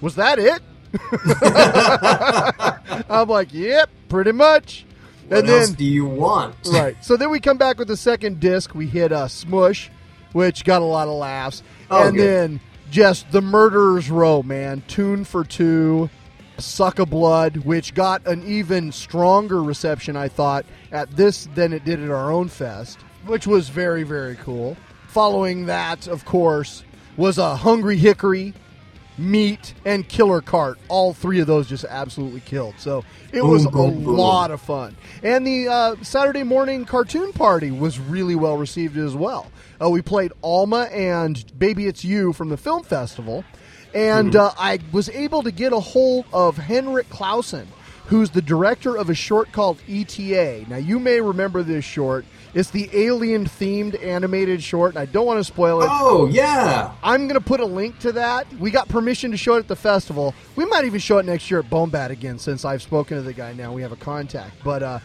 S5: "Was that it?" I'm like, "Yep, pretty much."
S7: What
S5: and
S7: else
S5: then
S7: do you want?
S5: right. So then we come back with the second disc. We hit uh, Smush, which got a lot of laughs.
S7: Oh,
S5: and
S7: good.
S5: then just the Murderer's Row, man. Tune for Two, Suck of Blood, which got an even stronger reception, I thought, at this than it did at our own fest, which was very, very cool. Following that, of course, was a Hungry Hickory, Meat, and Killer Cart. All three of those just absolutely killed. So it was a lot of fun. And the uh, Saturday morning cartoon party was really well received as well. Uh, we played Alma and Baby It's You from the film festival. And
S7: Mm-hmm.
S5: uh, I was able to get a hold of Henrik Clausen, who's the director of a short called ETA. Now, you may remember this short. It's the alien themed animated short, and I don't want to spoil it.
S7: Oh, yeah.
S5: I'm going to put a link to that. We got permission to show it at the festival. We might even show it next year at Bone Bat again since I've spoken to the guy now. We have a contact. But uh,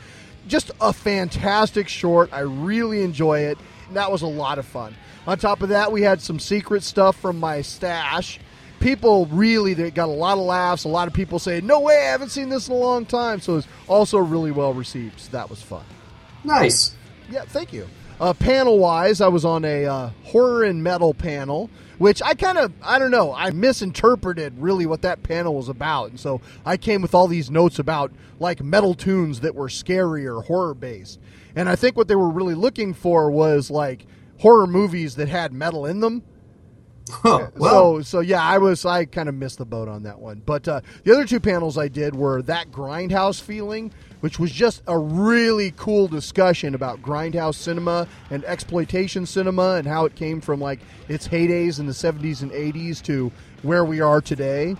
S5: just a fantastic short. I really enjoy it. And that was a lot of fun. On top of that, we had some secret stuff from my stash. People really they got a lot of laughs. A lot of people saying, "No way, I haven't seen this in a long time." So it's also really well received. So that was fun.
S7: Nice.
S5: Yeah, thank you. Uh, panel wise, I was on a uh, horror and metal panel, which I kind of, I don't know, I misinterpreted really what that panel was about. And so I came with all these notes about like metal tunes that were scary or horror based. And I think what they were really looking for was like horror movies that had metal in them.
S7: well,
S5: so so yeah, I was I kind of missed the boat on that one. But uh, the other two panels I did were that grindhouse feeling, which was just a really cool discussion about grindhouse cinema and exploitation cinema and how it came from like its heydays in the 70s and 80s to where we are today.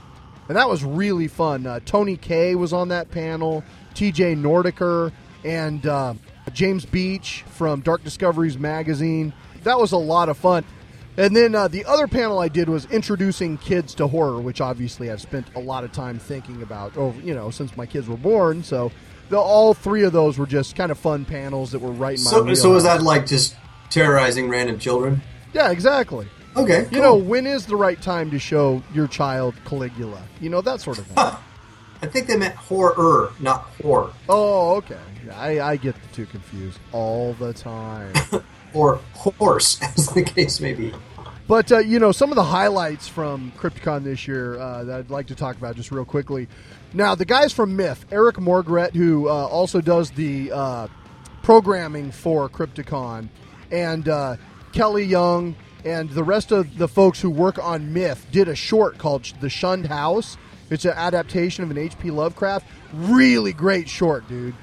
S5: And that was really fun. Uh, Tony Kay was on that panel, TJ Nordiker, and uh, James Beach from Dark Discoveries magazine. That was a lot of fun. And then uh, the other panel I did was introducing kids to horror, which obviously I've spent a lot of time thinking about over, you know, since my kids were born. So the, all three of those were just kind of fun panels that were right in my
S7: So, so was that like just terrorizing random children?
S5: Yeah, exactly.
S7: Okay.
S5: You know, when is the right time to show your child Caligula? You know, that sort of thing.
S7: I think they meant horror, not horror.
S5: oh, okay. I, I get the two confused all the time.
S7: Or horse, as the case may be.
S5: But uh, you know, some of the highlights from Crypticon this year uh, that I'd like to talk about just real quickly. Now, the guys from Myth, Eric Morgret, who uh, also does the uh, programming for Crypticon, and uh, Kelly Young and the rest of the folks who work on Myth did a short called The Shunned House. It's an adaptation of an H.P. Lovecraft. Really great short, dude.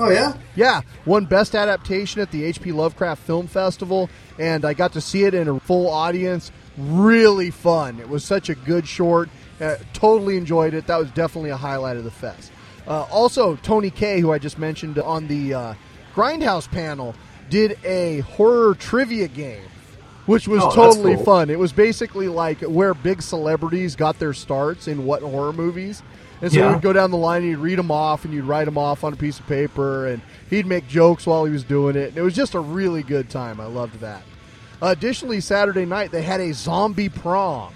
S7: Oh yeah,
S5: Yeah, won Best Adaptation at the H.P. Lovecraft Film Festival, and I got to see it in a full audience. Really fun. It was such a good short. Uh, totally enjoyed it. That was definitely a highlight of the fest. Uh, also, Tony Kay, who I just mentioned on the uh, Grindhouse panel, did a horror trivia game, which was
S7: Oh,
S5: totally
S7: cool.
S5: fun. It was basically like where big celebrities got their starts in what horror movies. And so
S7: Yeah.
S5: we'd go down the line and you'd read them off and you'd write them off on a piece of paper and he'd make jokes while he was doing it. And it was just a really good time. I loved that. Additionally, Saturday night they had a zombie prom.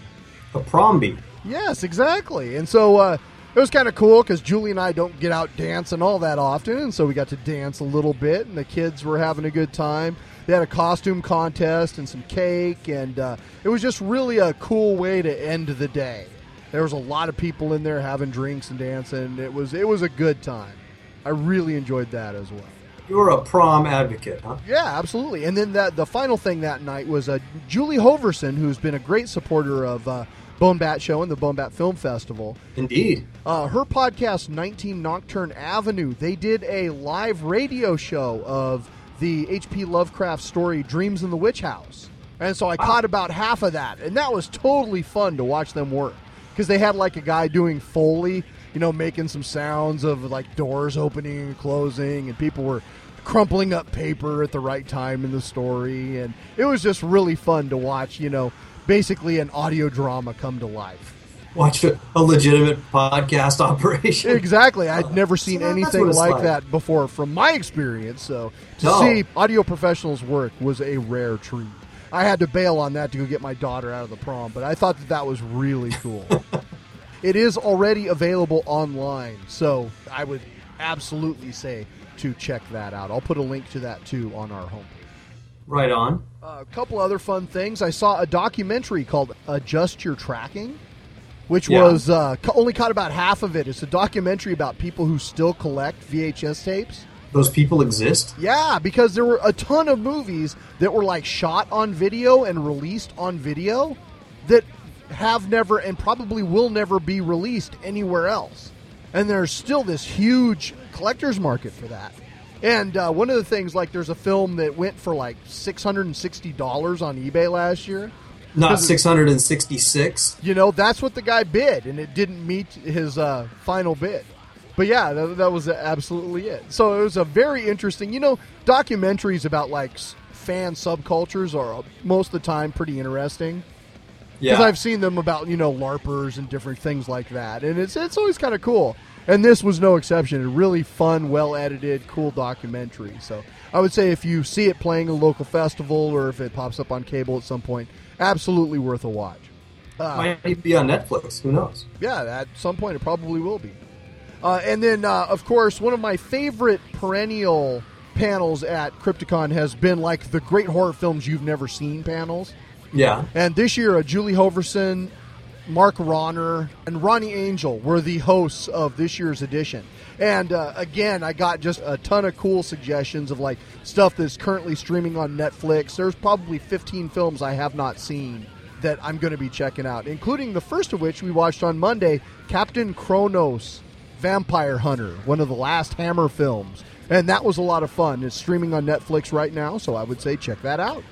S7: a promby.
S5: Yes, exactly. And so uh, it was kind of cool because Julie and I don't get out dancing all that often, and so we got to dance a little bit, and the kids were having a good time. They had a costume contest and some cake, and uh, it was just really a cool way to end the day. There was a lot of people in there having drinks and dancing. It was it was a good time. I really enjoyed that as well.
S7: You're a prom advocate, huh?
S5: Yeah, absolutely. And then that the final thing that night was uh, Julie Hoverson, who's been a great supporter of uh, Bone Bat Show and the Bone Bat Film Festival.
S7: Indeed.
S5: Uh, her podcast, 19 Nocturne Avenue, they did a live radio show of the H.P. Lovecraft story Dreams in the Witch House. And so I caught about half of that. And that was totally fun to watch them work. Because they had like a guy doing Foley, you know, making some sounds of like doors opening and closing, and people were crumpling up paper at the right time in the story. And it was just really fun to watch, you know, basically an audio drama come to life.
S7: Watch a, a legitimate podcast operation.
S5: Exactly. I'd uh, never seen
S7: that's
S5: anything like,
S7: like.
S5: that before from my experience. So to
S7: No.
S5: see audio professionals work was a rare treat. I had to bail on that to go get my daughter out of the prom, but I thought that that was really cool. it is already available online, so I would absolutely say to check that out. I'll put a link to that too on our homepage.
S7: Right on.
S5: a couple other fun things. I saw a documentary called Adjust Your Tracking, which
S7: Yeah.
S5: was uh, only caught about half of it. It's a documentary about people who still collect VHS tapes.
S7: Those people exist.
S5: Yeah, because there were a ton of movies that were like shot on video and released on video that have never and probably will never be released anywhere else. And there's still this huge collector's market for that. And uh, one of the things, like, there's a film that went for like $660 on eBay last year.
S7: Not
S5: it-
S7: 666.
S5: you know, that's what the guy bid, and it didn't meet his uh, final bid. But yeah, that, that was absolutely it. So it was a very interesting, you know, documentaries about like fan subcultures are uh, most of the time pretty interesting. Because
S7: Yeah.
S5: I've seen them about you know larpers and different things like that, and it's it's always kind of cool. And this was no exception. A really fun, well edited, cool documentary. So I would say if you see it playing a local festival or if it pops up on cable at some point, absolutely worth a watch. Uh,
S7: Might even be on Netflix. Who knows?
S5: yeah, at some point it probably will be. Uh, and then, uh, of course, one of my favorite perennial panels at Crypticon has been like the great horror films you've never seen panels.
S7: Yeah.
S5: And this year, uh, Julie Hoverson, Mark Ronner, and Ronnie Angel were the hosts of this year's edition. And uh, again, I got just a ton of cool suggestions of like stuff that's currently streaming on Netflix. There's probably 15 films I have not seen that I'm going to be checking out, including the first of which we watched on Monday Captain Kronos Vampire Hunter, one of the last Hammer films. And that was a lot of fun. It's streaming on Netflix right now, so I would say check that out.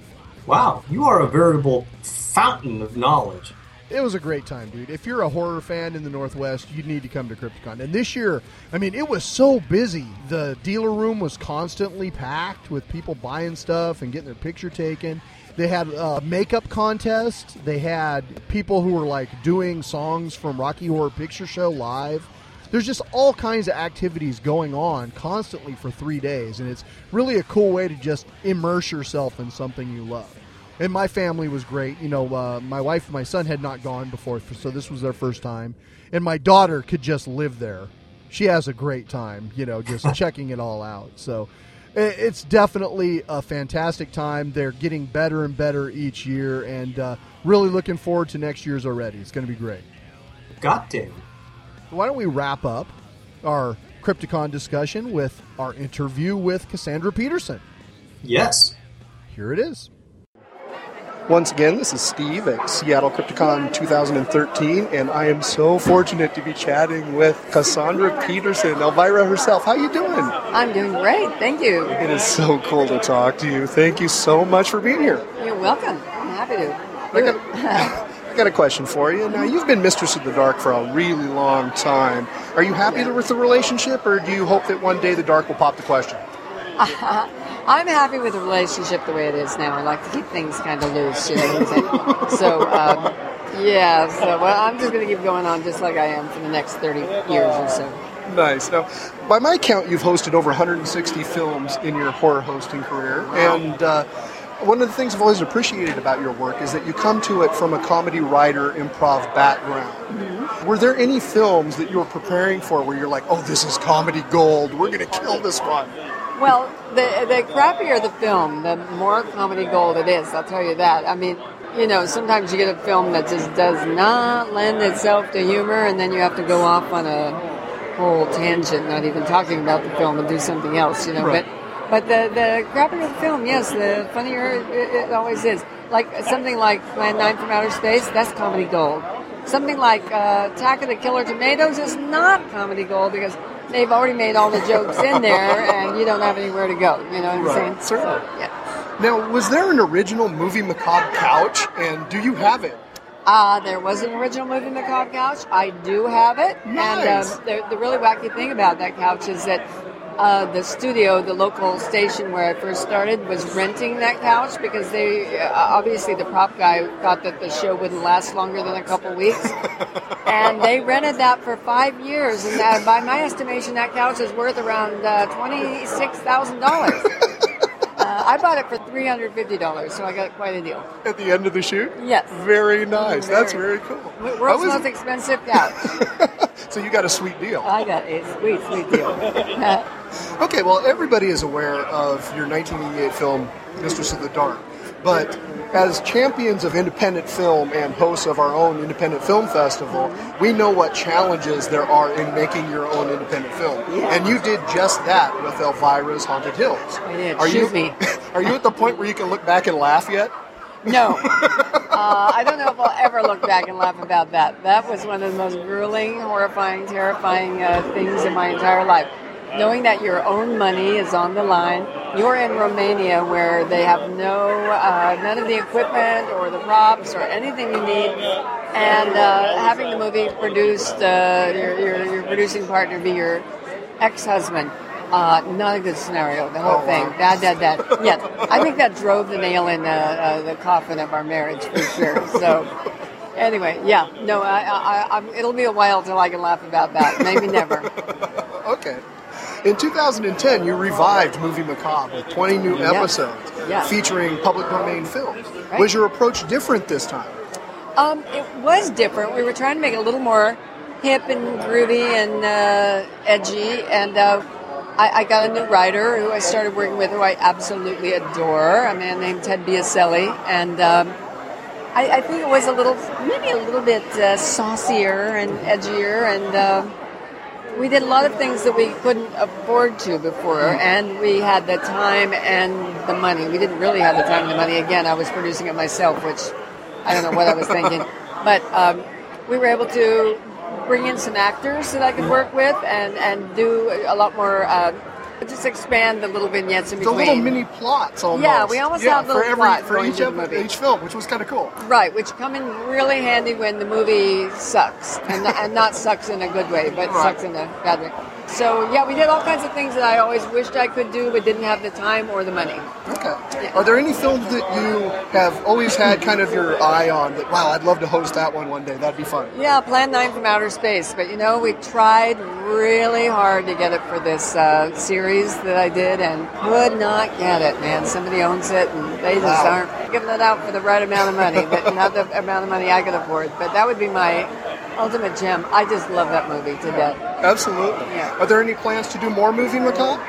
S7: Wow, you are a veritable fountain of knowledge.
S5: It was a great time, dude. If you're a horror fan in the Northwest, you need to come to Crypticon. And this year, I mean, it was so busy. The dealer room was constantly packed with people buying stuff and getting their picture taken. They had a makeup contest. They had people who were like doing songs from Rocky Horror Picture Show live. There's just all kinds of activities going on constantly for three days, and it's really a cool way to just immerse yourself in something you love and my family was great. You know, uh, my wife and my son had not gone before, so this was their first time. And my daughter could just live there. She has a great time, you know, just checking it all out. So it's definitely a fantastic time. They're getting better and better each year, and uh, really looking forward to next year's already. It's going to be great.
S7: Got damn.
S5: Why don't we wrap up our
S8: Crypticon discussion with our interview with Cassandra Peterson.
S7: Yes.
S8: Here it is. Once again, this is Steve at Seattle Crypticon 2013, and I am so fortunate to be chatting with Cassandra Peterson, Elvira herself. How are you doing?
S12: I'm doing great, thank you.
S8: It is so cool to talk to you. Thank you so much for being here.
S12: You're welcome. I'm happy to.
S8: I got, I got a question for you. Now, you've been Mistress of the Dark for a really long time. Are you happy with the relationship, or do you hope that one day the Dark will pop the question?
S12: I'm happy with the relationship the way it is now. I like to keep things kind of loose, you know? So, um, yeah, so well, I'm just going to keep going on just like I am for the next 30 years or so.
S8: Nice. Now, by my count, you've hosted over 160 films in your horror hosting career, and uh, one of the things I've always appreciated about your work is that you come to it from a comedy writer, improv background. Were there any films that you were preparing for where you're like, "Oh, this is comedy gold. We're going to kill this one"?
S12: Well, the, the crappier the film, the more comedy gold it is, I'll tell you that. I mean, you know, sometimes you get a film that just does not lend itself to humor, and then you have to go off on a whole tangent, not even talking about the film, and do something else, you know.
S8: Right.
S12: But but the, the crappier the film, yes, the funnier it, it always is. Like something like Plan 9 from Outer Space, that's comedy gold. Something like uh, Attack of the Killer Tomatoes is not comedy gold because they've already made all the jokes in there and you don't have anywhere to go. You know what I'm
S8: Right.
S12: saying?
S8: Certainly.
S12: So, yeah.
S8: Now, was there an original movie macabre couch, and do you have it?
S12: Uh, there was an original movie Macabre Couch. I do have it.
S8: Nice.
S12: And um, the, the really wacky thing about that couch is that uh, the studio, the local station where I first started, was renting that couch because they uh, obviously the prop guy thought that the show wouldn't last longer than a couple weeks, and they rented that for five years. And uh, by my estimation, that couch is worth around uh, twenty six thousand dollars. Uh, I bought it for three hundred fifty dollars, so I got quite a deal.
S8: At the end of the shoot?
S12: Yes.
S8: Very nice. That's
S12: Very.
S8: very cool.
S12: World's most expensive couch.
S8: so you got a sweet deal.
S12: I got a sweet, sweet deal.
S8: Okay, well, everybody is aware of your 1988 film, Mistress of the Dark. But as champions of independent film and hosts of our own independent film festival, we know what challenges there are in making your own independent film. And you did just that with Elvira's Haunted Hills.
S12: I did.
S8: Are
S12: Shoot
S8: you,
S12: me.
S8: Are you at the point where you can look back and laugh yet?
S12: No. Uh, I don't know if I'll ever look back and laugh about that. That was one of the most grueling, horrifying, terrifying uh, things in my entire life. Knowing that your own money is on the line. You're in Romania where they have no, uh, none of the equipment or the props or anything you need. And uh, having the movie produced, uh, your, your, your producing partner be your ex-husband. Uh, not a good scenario. The whole
S8: Oh,
S12: thing,
S8: wow.
S12: bad, bad, bad. Yes, I think that drove the nail in uh, uh, the coffin of our marriage for sure. So, anyway, yeah, no, I, I, I, it'll be a while till I can laugh about that. Maybe never.
S8: Okay. In 2010, you revived Movie Macabre with 20 new
S12: Yeah.
S8: episodes
S12: Yeah.
S8: featuring public domain films.
S12: Right.
S8: Was your approach different this time?
S12: Um, it was different. We were trying to make it a little more hip and groovy and uh, edgy. And uh, I, I got a new writer who I started working with, who I absolutely adore, a man named Ted Biaselli. And um, I, I think it was a little, maybe a little bit uh, saucier and edgier. And um we did a lot of things that we couldn't afford to before, and we had the time and the money. We didn't really have the time and the money. Again, I was producing it myself, which I don't know what I was thinking. But um, we were able to bring in some actors that I could work with and, and do a lot more, uh, just expand the little vignettes in
S8: The
S12: between.
S8: little mini plots almost.
S12: Yeah, we almost
S8: yeah,
S12: have little
S8: for every,
S12: plots
S8: for each,
S12: movie.
S8: each film, which was kind of cool.
S12: Right, which come in really handy when the movie sucks, and, and not sucks in a good way, but
S8: Right.
S12: sucks in a bad way. So yeah, we did all kinds of things that I always wished I could do, but didn't have the time or the money.
S8: Okay. Are there any films that you have always had kind of your eye on that, wow, I'd love to host that one one day? That'd be fun.
S12: Yeah, Plan 9 from Outer Space, but you know, we tried really hard to get it for this uh, series that I did and could not get it, man. Somebody owns it and they just
S8: Wow.
S12: aren't giving it out for the right amount of money, but not the amount of money I could afford. But that would be my ultimate gem. I just love that movie to death.
S8: Absolutely.
S12: Yeah.
S8: Are there any plans to do more movie macabre?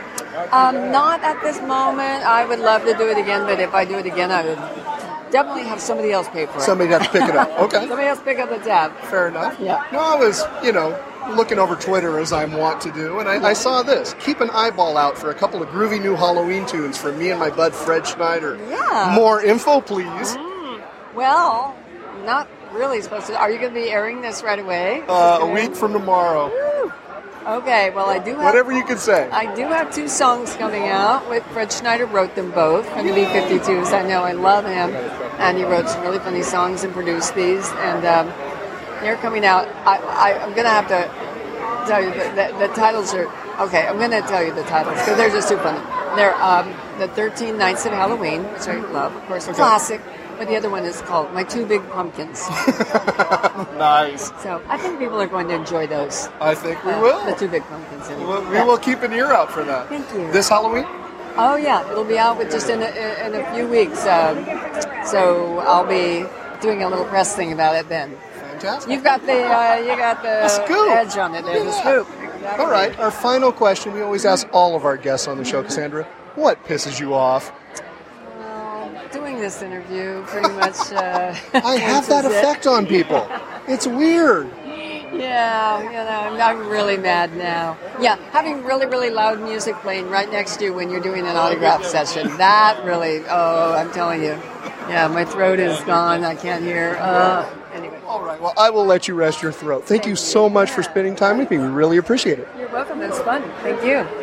S12: Um, not at this moment. I would love to do it again, but if I do it again, I would definitely have somebody else pay for it.
S8: Somebody'd have to pick it up. Okay.
S12: somebody else pick up the tab.
S8: Fair enough.
S12: Yeah.
S8: No, I was, you know, looking over Twitter as I'm wont to do, and I, I saw this. Keep an eyeball out for a couple of groovy new Halloween tunes from me and my bud Fred Schneider.
S6: Yeah.
S8: More info, please.
S6: Well, not really supposed to. Are you going to be airing this right away?
S8: Uh, a week from tomorrow.
S6: Okay, well, I do have.
S8: Whatever you can say.
S6: I do have two songs coming out. With Fred Schneider wrote them both from the B-52s. I know I love him, and he wrote some really funny songs and produced these, and um, they're coming out. I, I, I'm going to have to tell you that the, the titles are okay. I'm going to tell you the titles because they're just too funny. They're um, the 13 Nights of Halloween, which I love, of course,
S8: Okay.
S6: classic. But the other one is called My Two Big Pumpkins.
S8: Nice.
S6: So I think people are going to enjoy those.
S8: I think we
S6: Uh,
S8: will.
S6: The Two Big Pumpkins. anyway.
S8: We
S6: Yeah.
S8: will keep an ear out for that.
S6: Thank you.
S8: This Halloween?
S6: Oh yeah, it'll be out with just in a, in a few weeks. Um, so I'll be doing a little press thing about it then.
S8: Fantastic.
S6: You've got the uh, you got the edge on it there, the scoop.
S8: All right. Our final question. We always ask all of our guests on the show, Cassandra. What pisses you off?
S6: This interview pretty much. Uh,
S8: I have that
S6: is it.
S8: effect on people. It's weird.
S6: Yeah, you know, I'm, I'm really mad now. Yeah, having really, really loud music playing right next to you when you're doing an autograph session, that really, oh, I'm telling you. Yeah, my throat is gone. I can't hear. Uh, anyway.
S8: All right. Well, I will let you rest your throat. Thank you so much for spending time with me. We really appreciate it.
S6: You're welcome. It's fun. Thank you.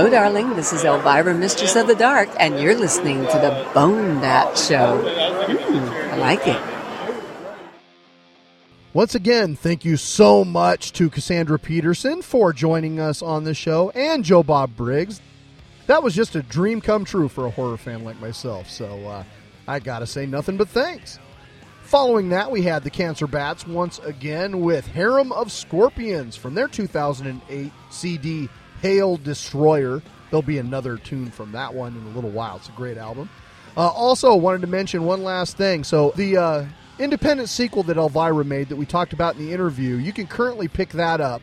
S6: Hello, darling. This is Elvira, Mistress of the Dark, and you're listening to the Bone Bat Show. Mm, I like it.
S5: Once again, thank you so much to Cassandra Peterson for joining us on the show and Joe Bob Briggs. That was just a dream come true for a horror fan like myself, so uh, I gotta say nothing but thanks. Following that, we had the Cancer Bats once again with Harem of Scorpions from their 2008 CD Hail Destroyer. There'll be another tune from that one in a little while. It's a great album. Uh, also, wanted to mention one last thing. So the uh, independent sequel that Elvira made that we talked about in the interview. You can currently pick that up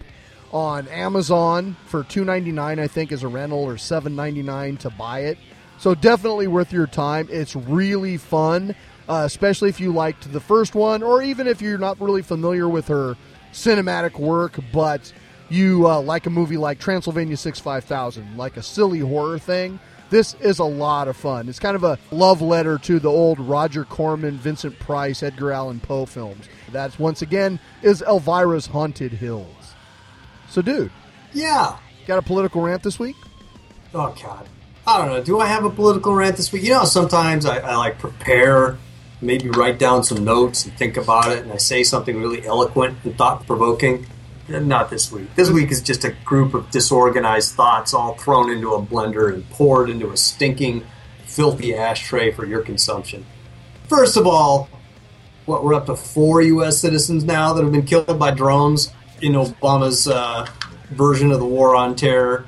S5: on Amazon for two ninety nine, I think, as a rental, or seven ninety nine to buy it. So definitely worth your time. It's really fun, uh, especially if you liked the first one, or even if you're not really familiar with her cinematic work, but you uh, like a movie like Transylvania Six Five Thousand, like a silly horror thing. This is a lot of fun. It's kind of a love letter to the old Roger Corman, Vincent Price, Edgar Allan Poe films. That's once again is Elvira's Haunted Hills. So, dude,
S7: Yeah.
S5: got a political rant this week?
S7: Oh God. I don't know. Do I have a political rant this week? You know, sometimes I, I like prepare, maybe write down some notes and think about it, and I say something really eloquent and thought provoking. Not this week. This week is just a group of disorganized thoughts all thrown into a blender and poured into a stinking, filthy ashtray for your consumption. First of all, what we're up to four U.S. citizens now that have been killed by drones in Obama's uh, version of the war on terror,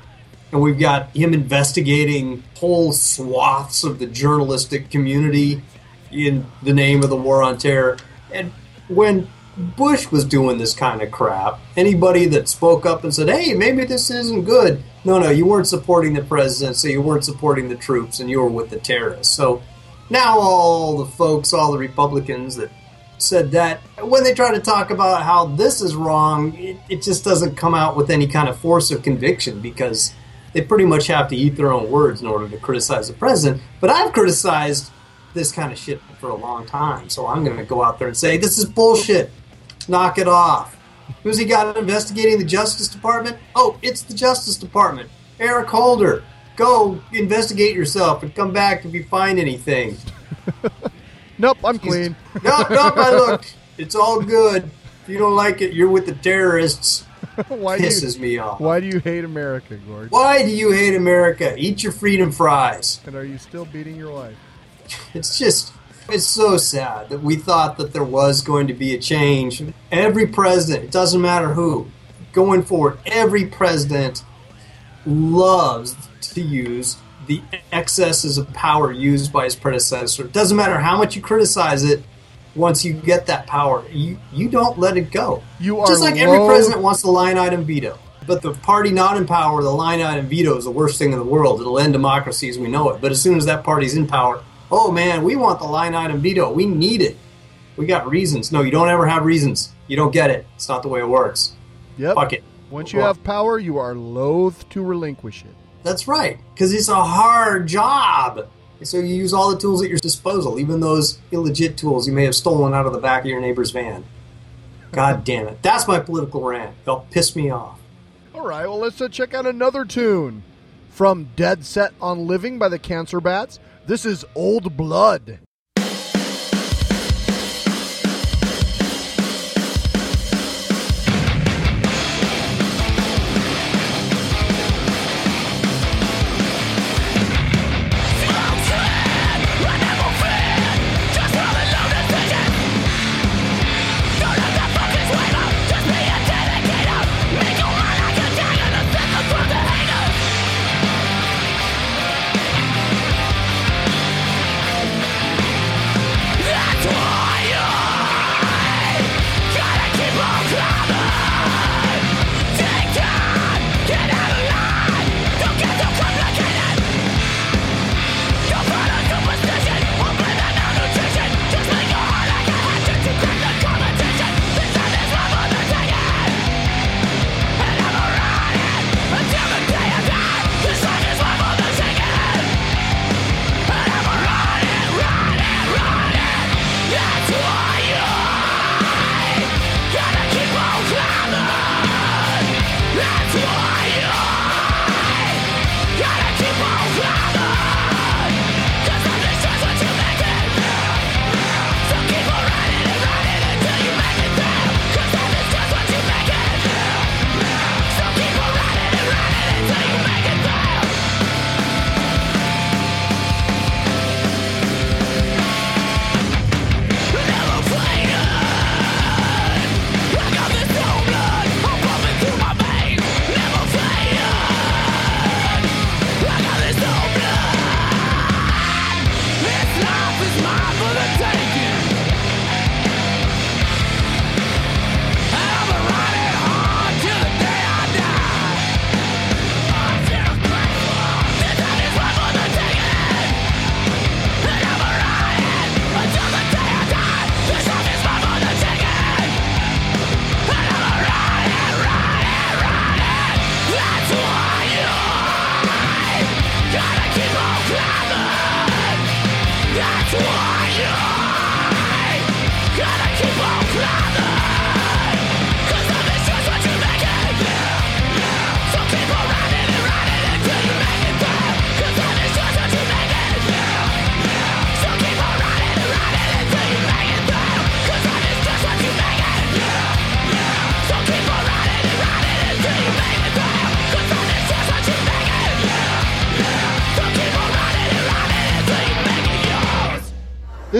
S7: and we've got him investigating whole swaths of the journalistic community in the name of the war on terror. And when Bush was doing this kind of crap, anybody that spoke up and said, "Hey, maybe this isn't good," no, no, you weren't supporting the president, so you weren't supporting the troops, and you were with the terrorists. So now all the folks, all the Republicans that said that when they try to talk about how this is wrong, it, it just doesn't come out with any kind of force of conviction because they pretty much have to eat their own words in order to criticize the president. But I've criticized this kind of shit for a long time, so I'm going to go out there and say this is bullshit. Knock it off. Who's he got investigating the Justice Department? Oh, it's the Justice Department. Eric Holder. Go investigate yourself and come back if you find anything.
S5: Nope, I'm clean.
S7: nope, no, I looked. It's all good. If you don't like it, you're with the terrorists.
S5: why do
S7: Pisses
S5: you,
S7: me off.
S5: Why do you hate America, Gord?
S7: Why do you hate America? Eat your freedom fries.
S5: And are you still beating your wife?
S7: It's just, it's so sad that we thought that there was going to be a change. Every president, it doesn't matter who, going forward, every president loves to use the excesses of power used by his predecessor. It doesn't matter how much you criticize it. Once you get that power, you, you don't let it go.
S5: You are
S7: Just like every president wants the line item veto. But the party not in power, the line item veto is the worst thing in the world. It'll end democracy as we know it. But as soon as that party's in power, oh man, we want the line item veto. We need it. We got reasons. No, you don't ever have reasons. You don't get it. It's not the way it works.
S5: Yep.
S7: Fuck it.
S5: Once you have power, you are loath to relinquish it.
S7: That's right, because it's a hard job. So you use all the tools at your disposal, even those illegit tools you may have stolen out of the back of your neighbor's van. God damn it. That's my political rant. Y'all piss me off.
S5: All right, well, let's uh, check out another tune from Dead Set on Living by the Cancer Bats. This is Old Blood.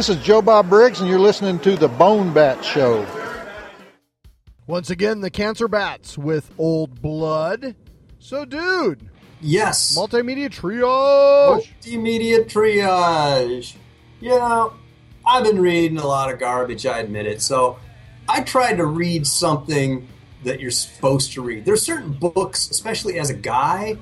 S11: This is Joe Bob Briggs, and you're listening to the Bone Bat Show.
S5: Once again, the Cancer Bats with Old Blood. So, dude.
S7: Yes.
S5: Multimedia triage.
S7: Multimedia triage. You know, I've been reading a lot of garbage, I admit it. So I tried to read something that you're supposed to read. There's certain books, especially as a guy,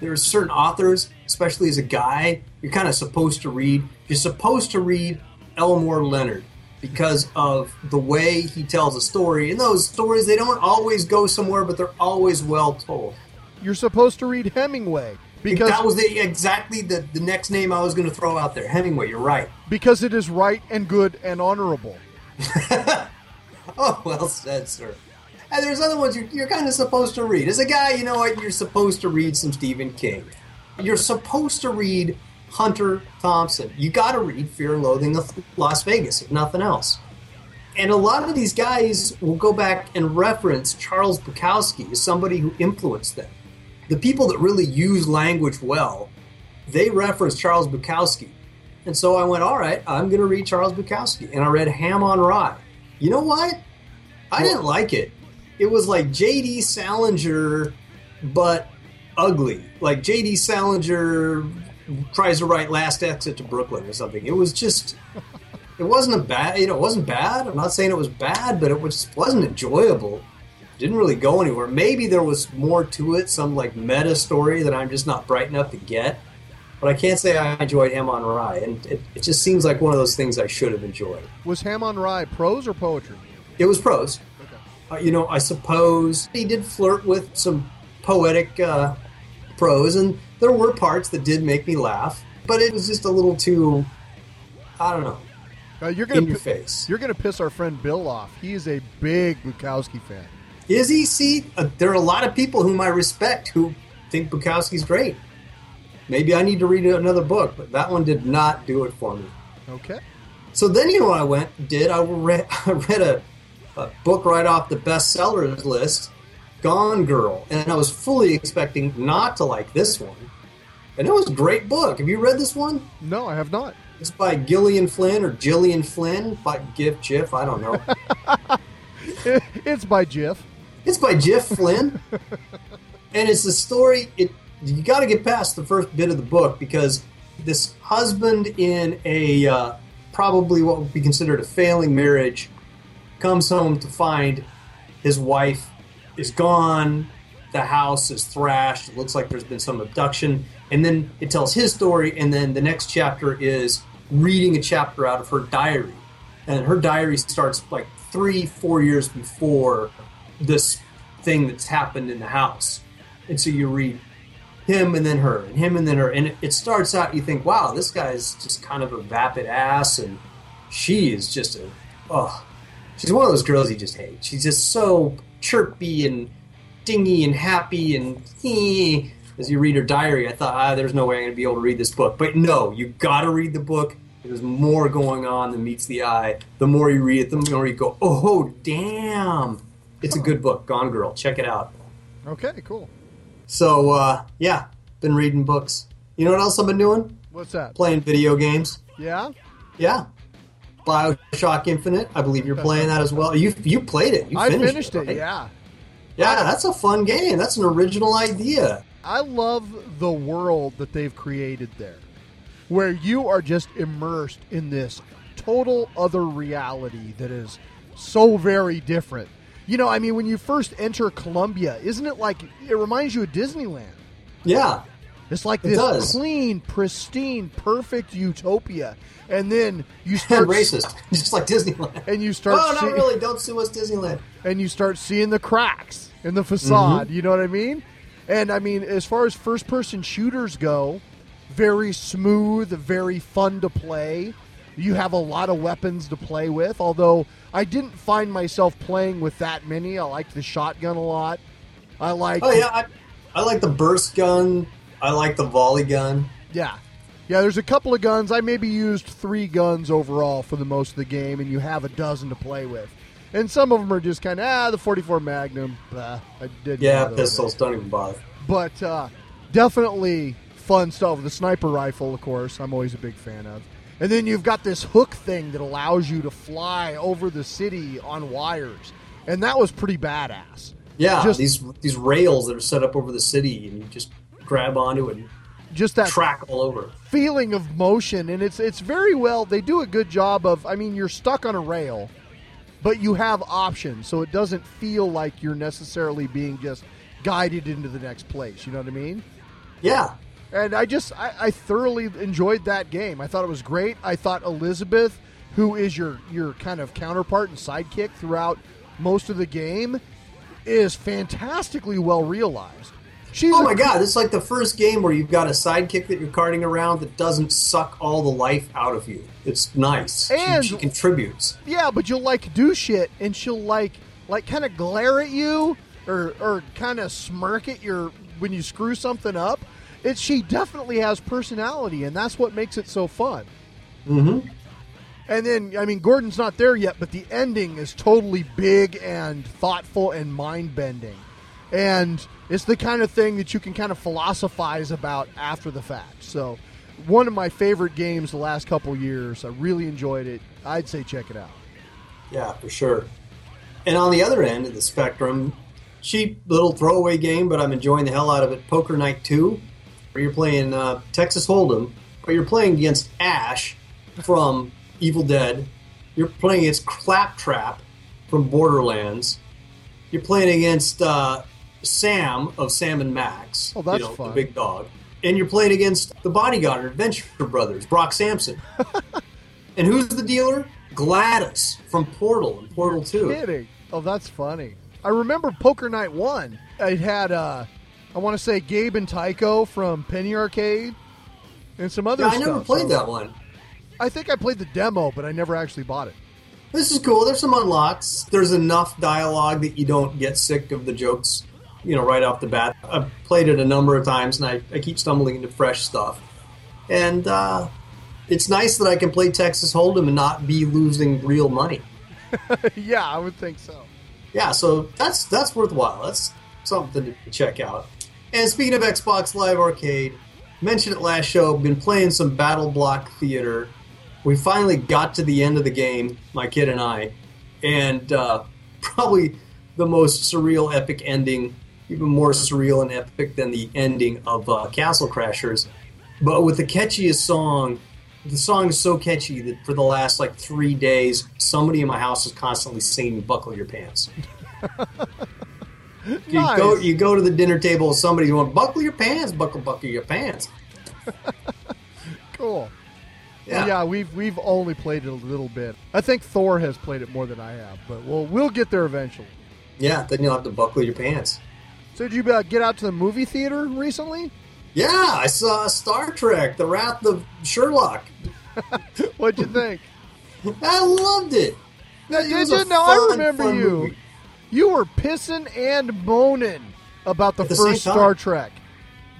S7: there are certain authors, especially as a guy, you're kind of supposed to read. You're supposed to read Elmore Leonard because of the way he tells a story. And those stories, they don't always go somewhere, but they're always well told.
S5: You're supposed to read Hemingway because
S7: that was the, exactly the, the next name I was going to throw out there. Hemingway, you're right.
S5: because it is right and good and honorable.
S7: Oh, well said, sir. And there's other ones you're, you're kind of supposed to read. As a guy, you know what? You're supposed to read some Stephen King. You're supposed to read Hunter Thompson. You got to read Fear and Loathing of Las Vegas, if nothing else. And a lot of these guys will go back and reference Charles Bukowski as somebody who influenced them. The people that really use language well, they reference Charles Bukowski. And so I went, all right, I'm going to read Charles Bukowski. And I read Ham on Rye. You know what? I didn't like it. It was like J.D. Salinger, but ugly. Like J.D. Salinger tries to write Last Exit to Brooklyn or something. It was just. It wasn't a bad. You know, it wasn't bad. I'm not saying it was bad, but it was wasn't enjoyable. Didn't really go anywhere. Maybe there was more to it, some like meta story that I'm just not bright enough to get. But I can't say I enjoyed Ham on Rye, and it, it just seems like one of those things I should have enjoyed.
S5: Was Ham on Rye prose or poetry?
S7: It was prose. Uh, you know, I suppose he did flirt with some poetic uh, prose, and there were parts that did make me laugh, but it was just a little too, I don't know,
S5: Uh, you're gonna
S7: in your face.
S5: You're gonna piss our friend Bill off. He is a big Bukowski fan.
S7: Is he? See, uh, there are a lot of people whom I respect who think Bukowski's great. Maybe I need to read another book, but that one did not do it for me.
S5: Okay.
S7: So then you know what I went did? I read, I read a, a book right off the bestsellers list, Gone Girl, and I was fully expecting not to like this one. And it was a great book. Have you read this one?
S5: No, I have not.
S7: It's by Gillian Flynn or Gillian Flynn by Gif Jiff. I don't know.
S5: it's by Jiff.
S7: It's by Jiff Flynn, and it's the story. It you got to get past the first bit of the book because this husband in a uh, probably what would be considered a failing marriage comes home to find his wife is gone. The house is thrashed. It looks like there's been some abduction, and then it tells his story. And then the next chapter is reading a chapter out of her diary, and her diary starts like three, four years before this thing that's happened in the house. And so you read him and then her, and him and then her. And it, starts out, you think, wow, this guy's just kind of a vapid ass, and she is just a, oh, she's one of those girls you just hate. She's just so chirpy and dingy and happy and eh. as you read her diary, I thought, ah, there's no way I'm going to be able to read this book. But no, you got to read the book. There's more going on than meets the eye. The more you read it, the more you go, oh, damn. It's a good book, Gone Girl. Check it out.
S5: Okay, cool.
S7: So, uh, yeah, been reading books. You know what else I've been doing?
S5: What's that?
S7: Playing video games.
S5: Yeah.
S7: Yeah. Bioshock Infinite. I believe you're playing that as well. You you played it. You
S5: I
S7: finished,
S5: finished it.
S7: right?
S5: Yeah.
S7: Yeah, that's a fun game. That's an original idea.
S5: I love the world that they've created there, where you are just immersed in this total other reality that is so very different. You know, I mean, when you first enter Columbia, isn't it like it reminds you of Disneyland?
S7: Yeah.
S5: It's like
S7: It
S5: this
S7: does.
S5: clean, pristine, perfect utopia, and then you start
S7: racist, just like Disneyland.
S5: and you start.
S7: oh, not really. Don't sue us, Disneyland.
S5: and you start seeing the cracks in the facade.
S7: Mhm.
S5: You know what I mean? And I mean, as far as first person shooters go, very smooth, very fun to play. You have a lot of weapons to play with, although I didn't find myself playing with that many. I liked the shotgun a lot. I like.
S7: Oh yeah, I, I like the burst gun. I like the volley gun.
S5: Yeah. Yeah, there's a couple of guns. I maybe used three guns overall for the most of the game, and you have a dozen to play with. And some of them are just kind of, ah, the 44 Magnum. Bah, I didn't
S7: Yeah, pistols. Don't even bother.
S5: But uh, definitely fun stuff. The sniper rifle, of course, I'm always a big fan of. And then you've got this hook thing that allows you to fly over the city on wires. And that was pretty badass.
S7: Yeah,
S5: Just-
S7: these these rails that are set up over the city, and you just grab onto it and
S5: Just that
S7: track all over.
S5: feeling of motion and it's it's very well they do a good job of I mean you're stuck on a rail but you have options so it doesn't feel like you're necessarily being just guided into the next place you know what I mean?
S7: Yeah,
S5: and I just I, I thoroughly enjoyed that game. I thought it was great. I thought Elizabeth who is your your kind of counterpart and sidekick throughout most of the game is fantastically well realized she's
S7: oh
S5: a-
S7: my god, it's like the first game where you've got a sidekick that you're carting around that doesn't suck all the life out of you. It's nice. She- she, contributes.
S5: Yeah, but you'll like do shit, and she'll like like kind of glare at you or or kind of smirk at your when you screw something up. It she definitely has personality, and that's what makes it so fun.
S7: Mm-hmm.
S5: And then I mean, Gordon's not there yet, but the ending is totally big and thoughtful and mind bending, and it's the kind of thing that you can kind of philosophize about after the fact. So. One of my favorite games the last couple years. I really enjoyed it. I'd say check it out.
S7: Yeah, for sure. And on the other end of the spectrum, cheap little throwaway game, but I'm enjoying the hell out of it. Poker Night 2, where you're playing uh, Texas Hold'em, but you're playing against Ash from Evil Dead. You're playing against Claptrap from Borderlands. You're playing against uh, Sam of Sam and Max.
S5: Oh, that's
S7: you know,
S5: fun.
S7: The big dog. And you're playing against the bodyguard in Adventure Brothers, Brock Samson. and who's the dealer? GLaDOS from Portal and Portal 2.
S5: kidding. Oh, that's funny. I remember Poker Night 1. It had, uh, I want to say, Gabe and Tycho from Penny Arcade and some other
S7: Yeah, I never played
S5: So-
S7: that one.
S5: I think I played the demo, but I never actually bought it.
S7: This is cool. There's some unlocks. There's enough dialogue that you don't get sick of the jokes, you know, right off the bat. I've played it a number of times, and I, I keep stumbling into fresh stuff. And uh, it's nice that I can play Texas Hold'em and not be losing real money.
S5: yeah, I would think so.
S7: Yeah, so that's that's worthwhile. That's something to check out. And speaking of Xbox Live Arcade, mentioned it last show. Been playing some BattleBlock Theater. We finally got to the end of the game, my kid and I, and uh, probably the most surreal, epic ending, even more surreal and epic than the ending of uh, Castle Crashers, but with the catchiest song. The song is so catchy that for the last like three days, somebody in my house is constantly singing "Buckle Your Pants." You go, you go to the dinner table, somebody's going, "Buckle your pants, buckle, buckle your pants."
S5: Cool.
S7: Yeah.
S5: Yeah. yeah, we've we've only played it a little bit. I think Thor has played it more than I have, but we'll we'll get there eventually.
S7: Yeah, then you'll have to buckle your pants.
S5: So did you uh, get out to the movie theater recently?
S7: Yeah, I saw Star Trek: The Wrath of Sherlock.
S5: What'd you think?
S7: I loved it.
S5: Now,
S7: It
S5: did you? No, I
S7: fun,
S5: remember you.
S7: movie.
S5: You were pissing and moaning about the,
S7: the
S5: first Star. Trek,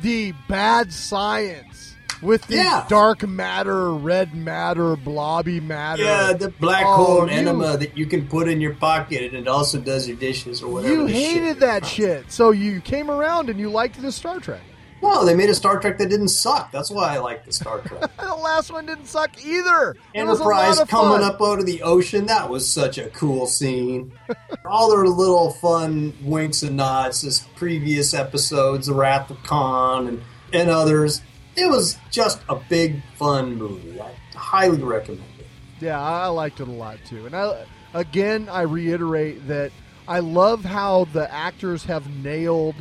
S5: the bad science with the
S7: Yeah.
S5: dark matter, red matter, blobby matter.
S7: Yeah, the black
S5: Oh,
S7: hole
S5: you-
S7: enema that you can put in your pocket and it also does your dishes or whatever.
S5: You
S7: the shit
S5: hated that shit, so you came around and you liked the Star Trek.
S7: No, they made a Star Trek that didn't suck. That's why I like the Star Trek.
S5: the last one didn't suck either. It was a
S7: Enterprise coming
S5: fun.
S7: up out of the ocean. That was such a cool scene. All their little fun winks and nods to previous episodes, The Wrath of Khan and, and others. It was just a big, fun movie. I highly recommend it.
S5: Yeah, I liked it a lot too. And I again, I reiterate that I love how the actors have nailed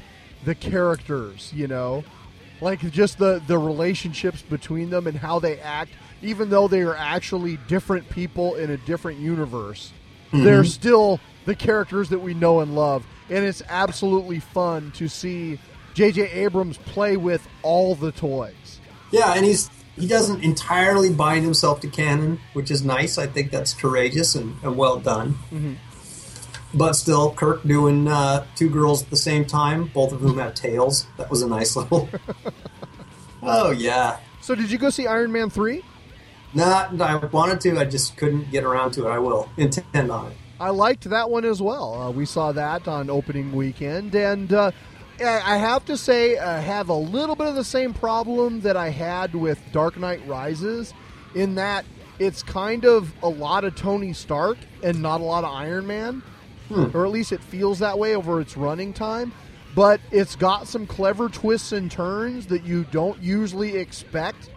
S5: the characters, you know? Like just the the relationships between them and how they act even though they are actually different people in a different universe. They're
S7: Mhm.
S5: still the characters that we know and love. And it's absolutely fun to see J.J. Abrams play with all the toys.
S7: Yeah, and he's he doesn't entirely bind himself to canon, which is nice. I think that's courageous and, and well done.
S5: Mhm.
S7: But still, Kirk doing uh, two girls at the same time, both of whom have tails. That was a nice little. oh yeah.
S5: So did you go see Iron Man 3?
S7: Not. I wanted to. I just couldn't get around to it. I will intend on it.
S5: I liked that one as well. Uh, we saw that on opening weekend, and uh, I I have to say, I have a little bit of the same problem that I had with Dark Knight Rises. in that it's kind of a lot of Tony Stark and not a lot of Iron Man,
S7: Hmm.
S5: or at least it feels that way over its running time. But it's got some clever twists and turns that you don't usually expect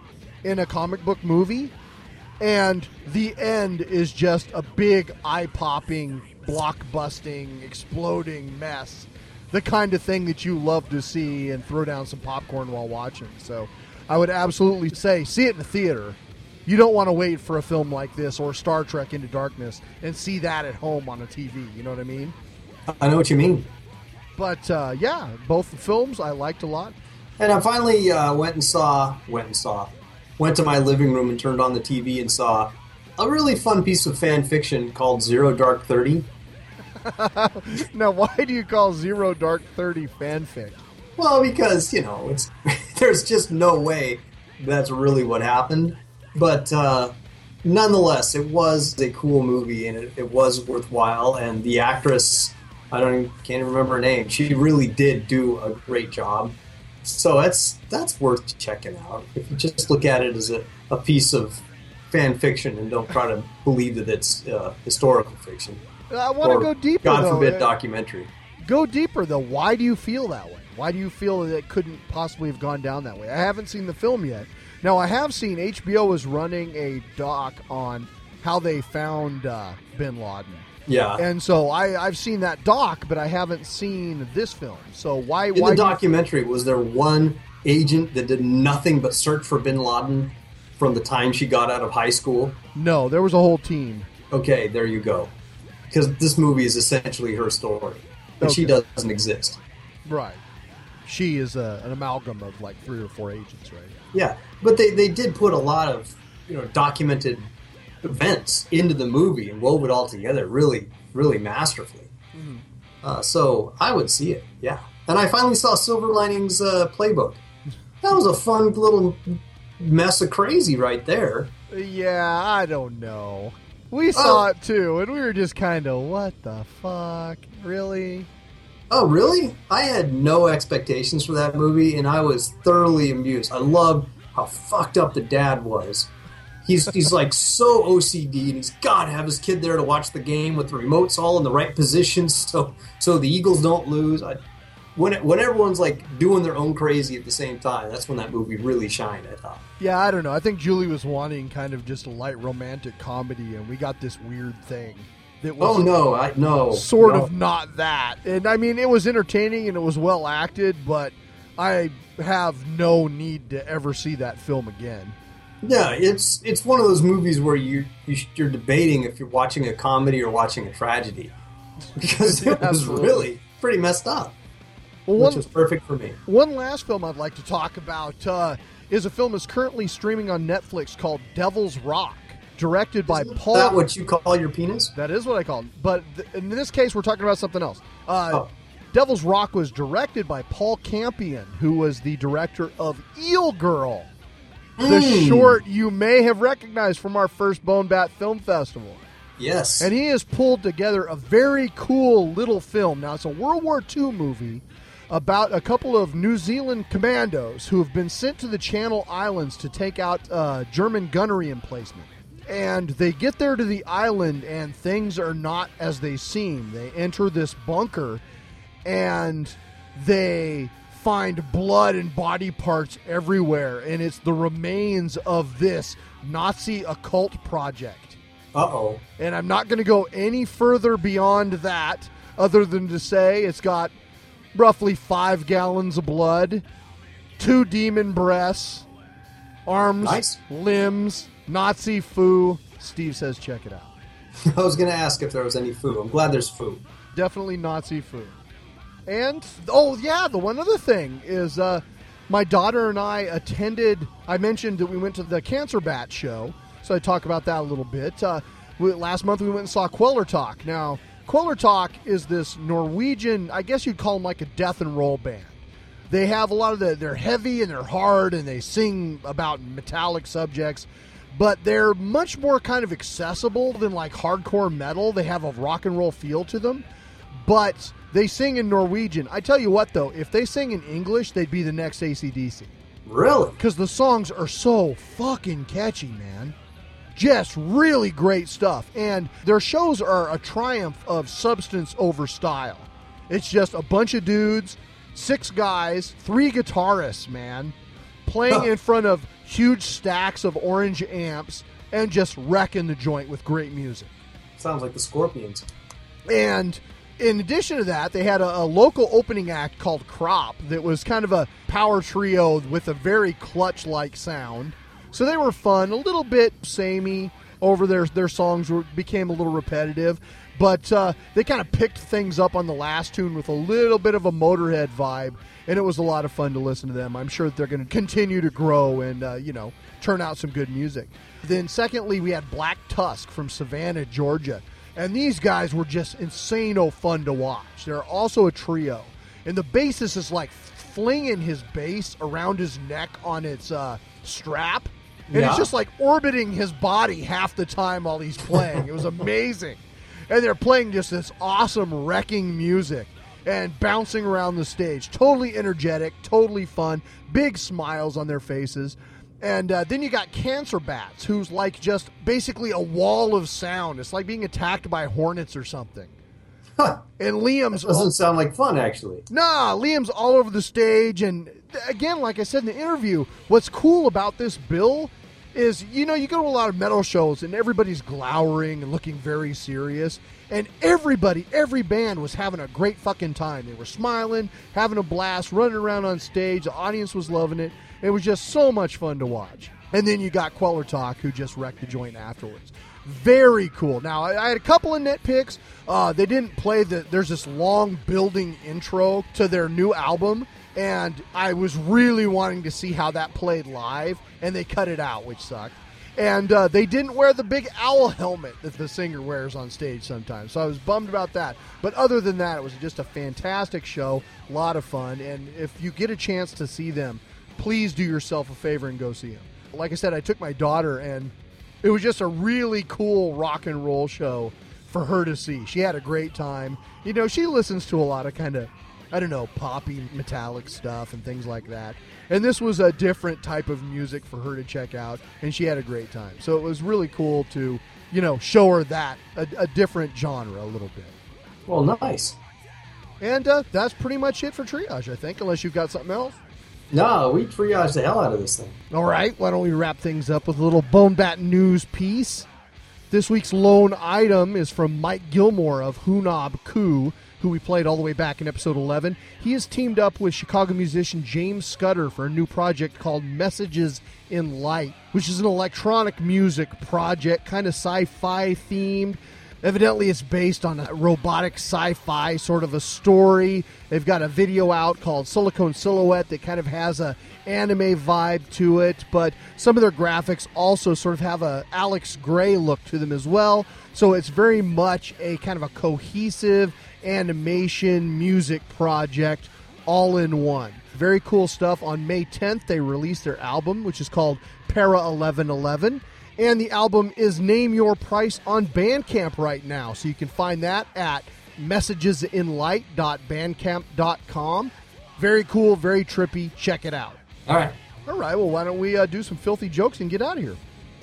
S5: in a comic book movie. And the end is just a big eye popping, block busting, exploding mess. The kind of thing that you love to see and throw down some popcorn while watching. So I would absolutely say see it in the theater. You don't want to wait for a film like this or Star Trek Into Darkness and see that at home on a TV. You know what I mean?
S7: I know what you mean.
S5: But uh, yeah, both the films I liked a lot.
S7: And I finally uh, went and saw, went and saw, went to my living room and turned on the TV and saw a really fun piece of fan fiction called Zero Dark Thirty.
S5: now, why do you call Zero Dark Thirty fanfic?
S7: Well, because you know, it's there's just no way that's really what happened. But uh, nonetheless, it was a cool movie and it, it was worthwhile. And the actress, I don't even, can't even remember her name. She really did do a great job. So that's that's worth checking out. If you just look at it as a, a piece of fan fiction and don't try to believe that it's uh, historical fiction.
S5: I want to go deeper.
S7: God
S5: though.
S7: forbid,
S5: Uh,
S7: documentary.
S5: Go deeper though. Why do you feel that way? Why do you feel that it couldn't possibly have gone down that way? I haven't seen the film yet. Now I have seen HBO is running a doc on how they found uh, Bin Laden.
S7: Yeah.
S5: And so I, I've seen that doc, but I haven't seen this film. So why?
S7: In
S5: why
S7: the documentary, was there one agent that did nothing but search for Bin Laden from the time she got out of high school?
S5: no, there was a whole team.
S7: Okay, there you go. Because this movie is essentially her story, and she doesn't exist.
S5: Right. She is a, an amalgam of like three or four agents, right?
S7: Yeah, but they, they did put a lot of you know documented events into the movie and wove it all together really, really masterfully. Uh, so I would see it, yeah. And I finally saw Silver Linings uh, Playbook. That was a fun little mess of crazy right there.
S5: Yeah, I don't know. We oh. saw it too, and we were just kind of, what the fuck? Really?
S7: Oh, really? I had no expectations for that movie, and I was thoroughly amused. I loved how fucked up the dad was. He's he's like so OCD, and he's got to have his kid there to watch the game with the remotes all in the right positions, so so the Eagles don't lose. I, when it, when everyone's like doing their own crazy at the same time, that's when that movie really shined. I thought.
S5: Yeah, I don't know. I think Julie was wanting kind of just a light romantic comedy, and we got this weird thing that was
S7: Oh no, I no
S5: sort
S7: no.
S5: of not that. And I mean, it was entertaining and it was well acted, but I have no need to ever see that film again.
S7: Yeah, it's it's one of those movies where you, you you're debating if you're watching a comedy or watching a tragedy because it was
S5: Absolutely.
S7: really pretty messed up,
S5: Well,
S7: which
S5: one,
S7: was perfect for me.
S5: one last film I'd like to talk about uh, is a film that's currently streaming on Netflix called Devil's Rock, directed by Paul.
S7: Is that what you call your penis?
S5: That is what I call it. But th- in this case, we're talking about something else. Uh,
S7: Oh.
S5: Devil's Rock was directed by Paul Campion, who was the director of Eel Girl, the
S7: Mm.
S5: short you may have recognized from our first Bone Bat Film Festival.
S7: Yes.
S5: And he has pulled together a very cool little film. Now, it's a World War II movie about a couple of New Zealand commandos who have been sent to the Channel Islands to take out uh, German gunnery emplacement. And they get there to the island, and things are not as they seem. They enter this bunker, and they find blood and body parts everywhere. And it's the remains of this Nazi occult project.
S7: Uh oh.
S5: And I'm not going to go any further beyond that, other than to say it's got roughly five gallons of blood, two demon breasts, arms,
S7: Nice.
S5: limbs, Nazi foo. Steve says, check it out.
S7: I was going to ask if there was any food. I'm glad there's food.
S5: Definitely Nazi foo. And, oh, yeah, the one other thing is uh, my daughter and I attended, I mentioned that we went to the Cancer Bat show, so I talk about that a little bit. Uh, we, last month we went and saw Kvelertak. Now, Kvelertak is this Norwegian, I guess you'd call them like a death and roll band. They have a lot of the, they're heavy and they're hard and they sing about metallic subjects, but they're much more kind of accessible than like hardcore metal. They have a rock and roll feel to them, but they sing in Norwegian. I tell you what though, if they sing in English, they'd be the next ACDC.
S7: Really?
S5: Because the songs are so fucking catchy, man. Just really great stuff. And their shows are a triumph of substance over style. It's just a bunch of dudes, six guys, three guitarists, man, playing in front of huge stacks of orange amps and just wrecking the joint with great music.
S7: Sounds like the Scorpions.
S5: And in addition to that, they had a, a local opening act called Crop that was kind of a power trio with a very clutch like sound. So they were fun, a little bit samey over their their songs were, became a little repetitive, but uh, they kind of picked things up on the last tune with a little bit of a Motorhead vibe, and it was a lot of fun to listen to them. I'm sure that they're going to continue to grow and uh, you know turn out some good music. Then secondly, we had Black Tusk from Savannah, Georgia. And these guys were just insane fun to watch. They're also a trio. And the bassist is like flinging his bass around his neck on its uh, strap. And
S7: Yeah.
S5: it's just like orbiting his body half the time while he's playing. it was amazing. And they're playing just this awesome wrecking music and bouncing around the stage. Totally energetic, totally fun, big smiles on their faces. And uh, then you got Cancer Bats, who's like just basically a wall of sound. It's like being attacked by hornets or something. And Liam's
S7: Doesn't sound like fun, actually.
S5: Nah, Liam's all over the stage. And again, like I said in the interview, what's cool about this bill is, you know, you go to a lot of metal shows and everybody's glowering and looking very serious. And everybody, every band was having a great fucking time. They were smiling, having a blast, running around on stage. The audience was loving it. It was just so much fun to watch. And then you got Kvelertak, who just wrecked the joint afterwards. Very cool. Now, I, had a couple of nitpicks. Uh, they didn't play the. There's this long building intro to their new album, and I was really wanting to see how that played live, and they cut it out, which sucked. And uh, they didn't wear the big owl helmet that the singer wears on stage sometimes, so I was bummed about that. But other than that, it was just a fantastic show, a lot of fun, and if you get a chance to see them, please do yourself a favor and go see them. Like I said, I took my daughter, and it was just a really cool rock and roll show for her to see. She had a great time. You know, she listens to a lot of kind of, I don't know, poppy metallic stuff and things like that. And this was a different type of music for her to check out, and she had a great time. So it was really cool to, you know, show her that, a, a different genre a little bit.
S7: Well, nice.
S5: And uh, that's pretty much it for triage, I think, unless you've got something else.
S7: No, we triage the hell out of this thing.
S5: All right, why don't we wrap things up with a little Bone Bat news piece? This week's lone item is from Mike Gilmore of Hunob Koo, who we played all the way back in episode 11. He has teamed up with Chicago musician James Scudder for a new project called Messages in Light, which is an electronic music project, kind of sci fi themed. Evidently, it's based on a robotic sci fi sort of a story. They've got a video out called Silicone Silhouette that kind of has a anime vibe to it, but some of their graphics also sort of have a Alex Grey look to them as well. So it's very much a kind of a cohesive animation music project all in one. Very cool stuff. On May 10th, they released their album, which is called Para 1111. And the album is Name Your Price on Bandcamp right now. So you can find that at messagesinlight.bandcamp.com. Very cool, very trippy. Check it out.
S7: All right.
S5: All right, well, why don't we uh, do some filthy jokes and get out of here?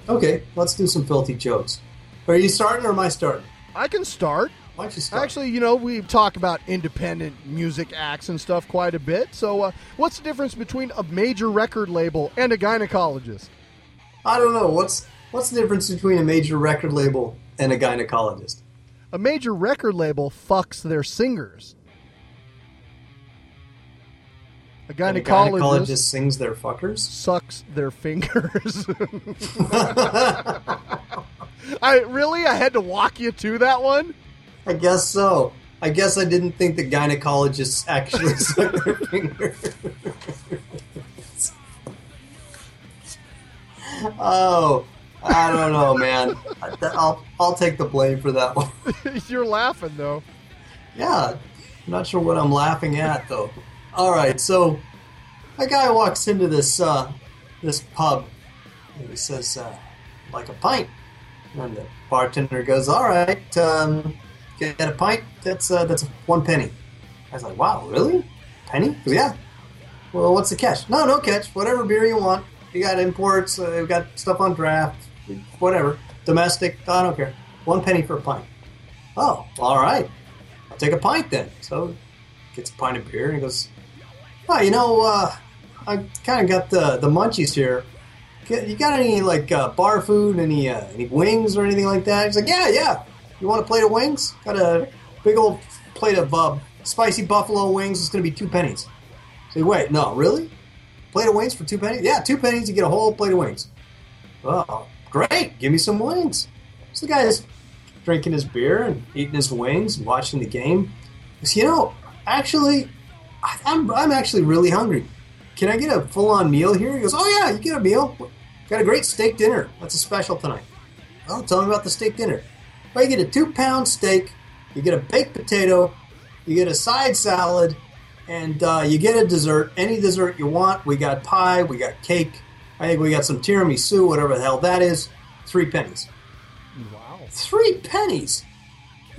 S7: Okay, let's do some filthy jokes. Are you starting or am I starting?
S5: I can start.
S7: Why don't you start?
S5: Actually, you know, we talk about independent music acts and stuff quite a bit. So, uh, what's the difference between a major record label and a gynecologist?
S7: I don't know. What's what's the difference between a major record label and a gynecologist?
S5: A major record label fucks their singers. A
S7: And a
S5: gynecologist,
S7: gynecologist sings their fuckers.
S5: sucks their fingers. I really I had to walk you to that one.
S7: I guess so. I guess I didn't think the gynecologists actually suck their fingers. oh, I don't know, man. I'll I'll take the blame for that one.
S5: You're laughing though.
S7: Yeah, I'm not sure what I'm laughing at though. All right, so a guy walks into this uh, this pub and he says, uh, "Like a pint," and the bartender goes, "All right, um, get a pint. That's uh, that's one penny." I was like, "Wow, really? Penny?" "Yeah." Well, what's the catch? No, no catch. Whatever beer you want. You got imports. Uh, you got stuff on draft. Whatever. domestic. I don't care. One penny for a pint. Oh, all right. I'll take a pint then. So gets a pint of beer and he goes, Oh, you know, uh, I kind of got the the munchies here. You got any like uh, bar food, any uh, any wings or anything like that? He's like, Yeah, yeah. You want a plate of wings? Got a big old plate of uh, spicy buffalo wings. It's going to be two pennies. Say, wait, no, really? Plate of wings for two pennies? Yeah, two pennies. You get a whole plate of wings. Oh, great! Give me some wings. So the guy's drinking his beer and eating his wings and watching the game. Goes, you know, actually, I- I'm I'm actually really hungry. Can I get a full on meal here? He goes, oh yeah, you get a meal. Got a great steak dinner. That's a special tonight. Well, tell me about the steak dinner. Well, you get a two pound steak, you get a baked potato, you get a side salad, and uh, you get a dessert. Any dessert you want. We got pie, we got cake. I think we got some tiramisu, whatever the hell that is. Three pennies.
S5: Wow.
S7: Three pennies.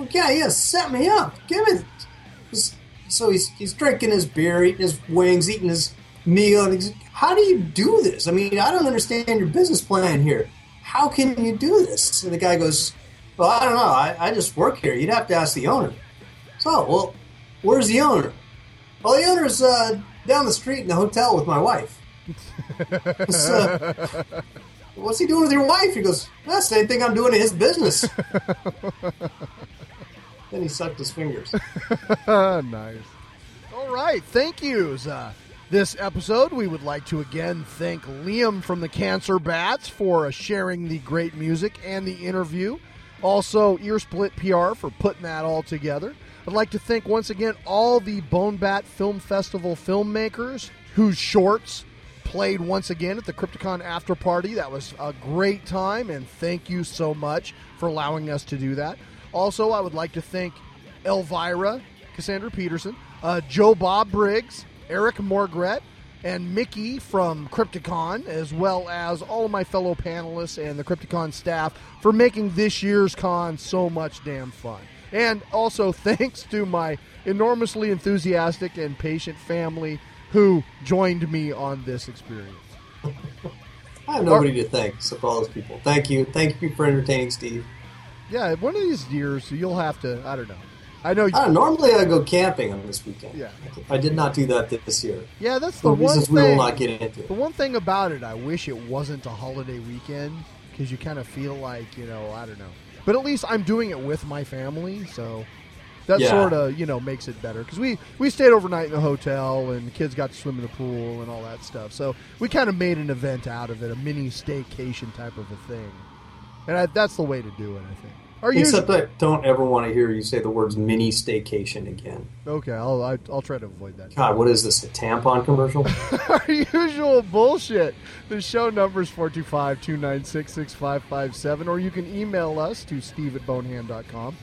S7: Okay, yeah, set me up. Give it. So he's he's drinking his beer, eating his wings, eating his meal. And he's, how do you do this? I mean, I don't understand your business plan here. How can you do this? And the guy goes, Well, I don't know. I, I just work here. You'd have to ask the owner. So, well, where's the owner? Well, the owner's uh, down the street in the hotel with my wife. Uh, What's he doing with your wife? He goes, That's the same thing I'm doing in his business. then he sucked his fingers.
S5: nice. All right, thank yous. Uh, this episode, we would like to again thank Liam from the Cancer Bats for uh, sharing the great music and the interview. Also, Earsplit PR for putting that all together. I'd like to thank once again all the Bone Bat Film Festival filmmakers whose shorts played once again at the Crypticon after party. That was a great time, and thank you so much for allowing us to do that. Also, I would like to thank Elvira, Cassandra Peterson, uh, Joe Bob Briggs, Eric Morgret, and Mickey from Crypticon, as well as all of my fellow panelists and the Crypticon staff for making this year's con so much damn fun. And also thanks to my enormously enthusiastic and patient family who joined me on this experience.
S7: I have nobody to thank except for all those people. Thank you. Thank you for entertaining Steve.
S5: Yeah, one of these years you'll have to. I don't know. I know.
S7: I uh, don't normally I go camping on this weekend.
S5: Yeah.
S7: I did not do that this year.
S5: Yeah, that's
S7: For
S5: the one
S7: reasons
S5: thing.
S7: we will not get into.
S5: The one thing about it, I wish it wasn't a holiday weekend because you kind of feel like you know, I don't know. But at least I'm doing it with my family, so that
S7: Yeah.
S5: sort of you know makes it better because we we stayed overnight in the hotel and the kids got to swim in the pool and all that stuff. So we kind of made an event out of it, a mini staycation type of a thing, and I, that's the way to do it. I think. Are you
S7: Except I don't ever want to hear you say the words mini staycation again.
S5: okay? I'll I, I'll try to avoid that.
S7: God, what is this, a tampon commercial?
S5: Our usual bullshit. The show number is 425 296 6557, or you can email us to steve at bonehand.com.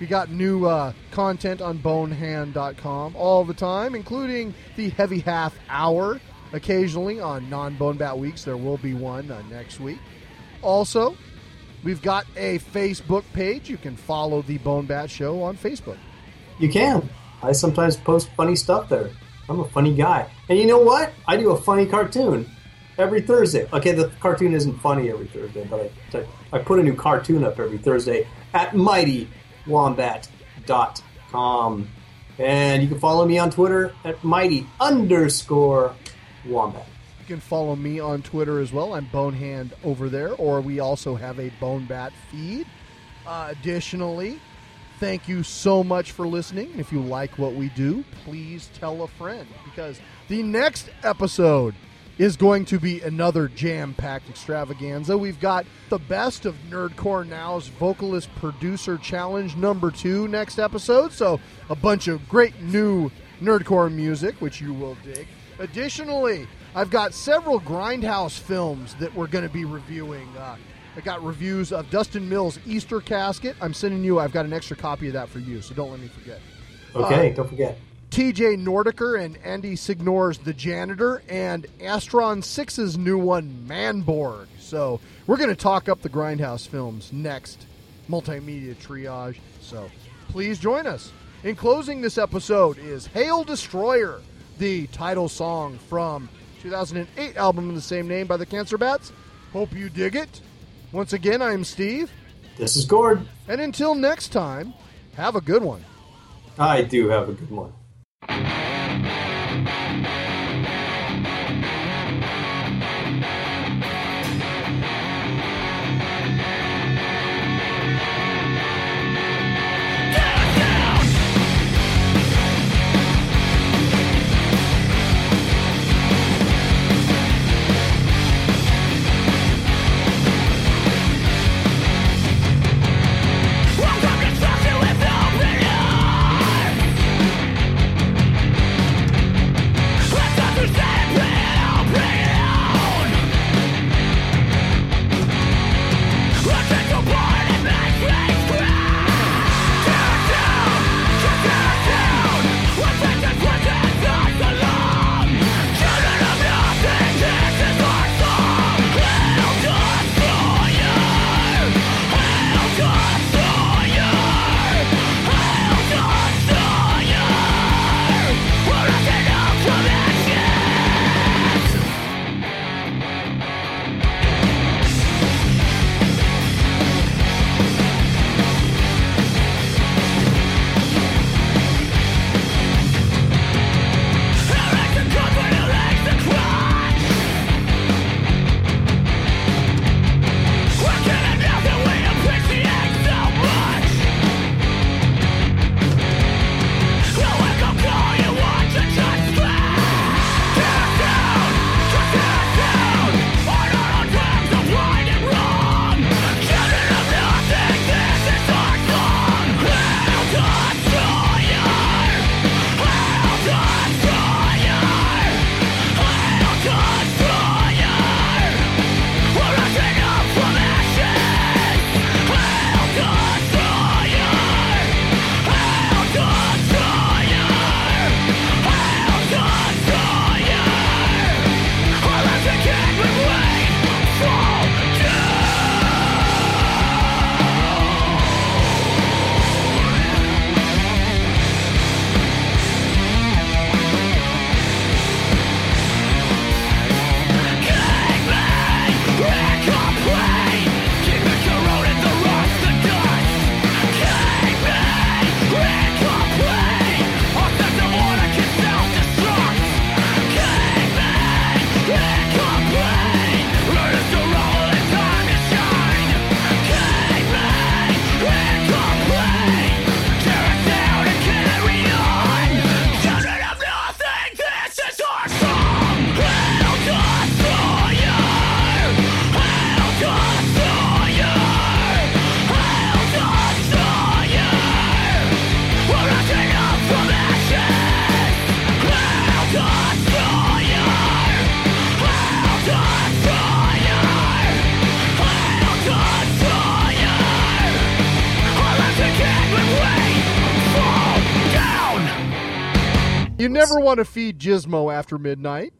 S5: We got new uh, content on bonehand.com all the time, including the heavy half hour. Occasionally on non Bone Bat Weeks, there will be one uh, next week. Also, we've got a Facebook page. You can follow the Bone Bat Show on Facebook.
S7: You can. I sometimes post funny stuff there. I'm a funny guy. And you know what? I do a funny cartoon every Thursday. Okay, the cartoon isn't funny every Thursday, but I, I, put a new cartoon up every Thursday at mightywombat.com. And you can follow me on Twitter at mighty underscore wombat.
S5: You can follow me on Twitter as well. I'm Bonehand over there, or we also have a Bone Bat feed. Uh, additionally, thank you so much for listening. If you like what we do, please tell a friend because the next episode is going to be another jam packed extravaganza. We've got the best of Nerdcore Now's vocalist producer challenge number two next episode. So, a bunch of great new Nerdcore music, which you will dig. Additionally, I've got several Grindhouse films that we're going to be reviewing. Uh, I got reviews of Dustin Mills' Easter Casket. I'm sending you, I've got an extra copy of that for you, so don't let me forget.
S7: Okay,
S5: Uh,
S7: don't forget.
S5: TJ Nordaker and Andy Signore's The Janitor, and Astron 6's new one, Manborg. So we're going to talk up the Grindhouse films next multimedia triage. So please join us. In closing this episode is Hail Destroyer, the title song from 2008 album of the same name by the Cancer Bats. Hope you dig it. Once again, I'm Steve.
S6: This is Gord.
S5: And until next time, have a good one.
S6: I do have a good one.
S5: You never want to feed Gizmo after midnight.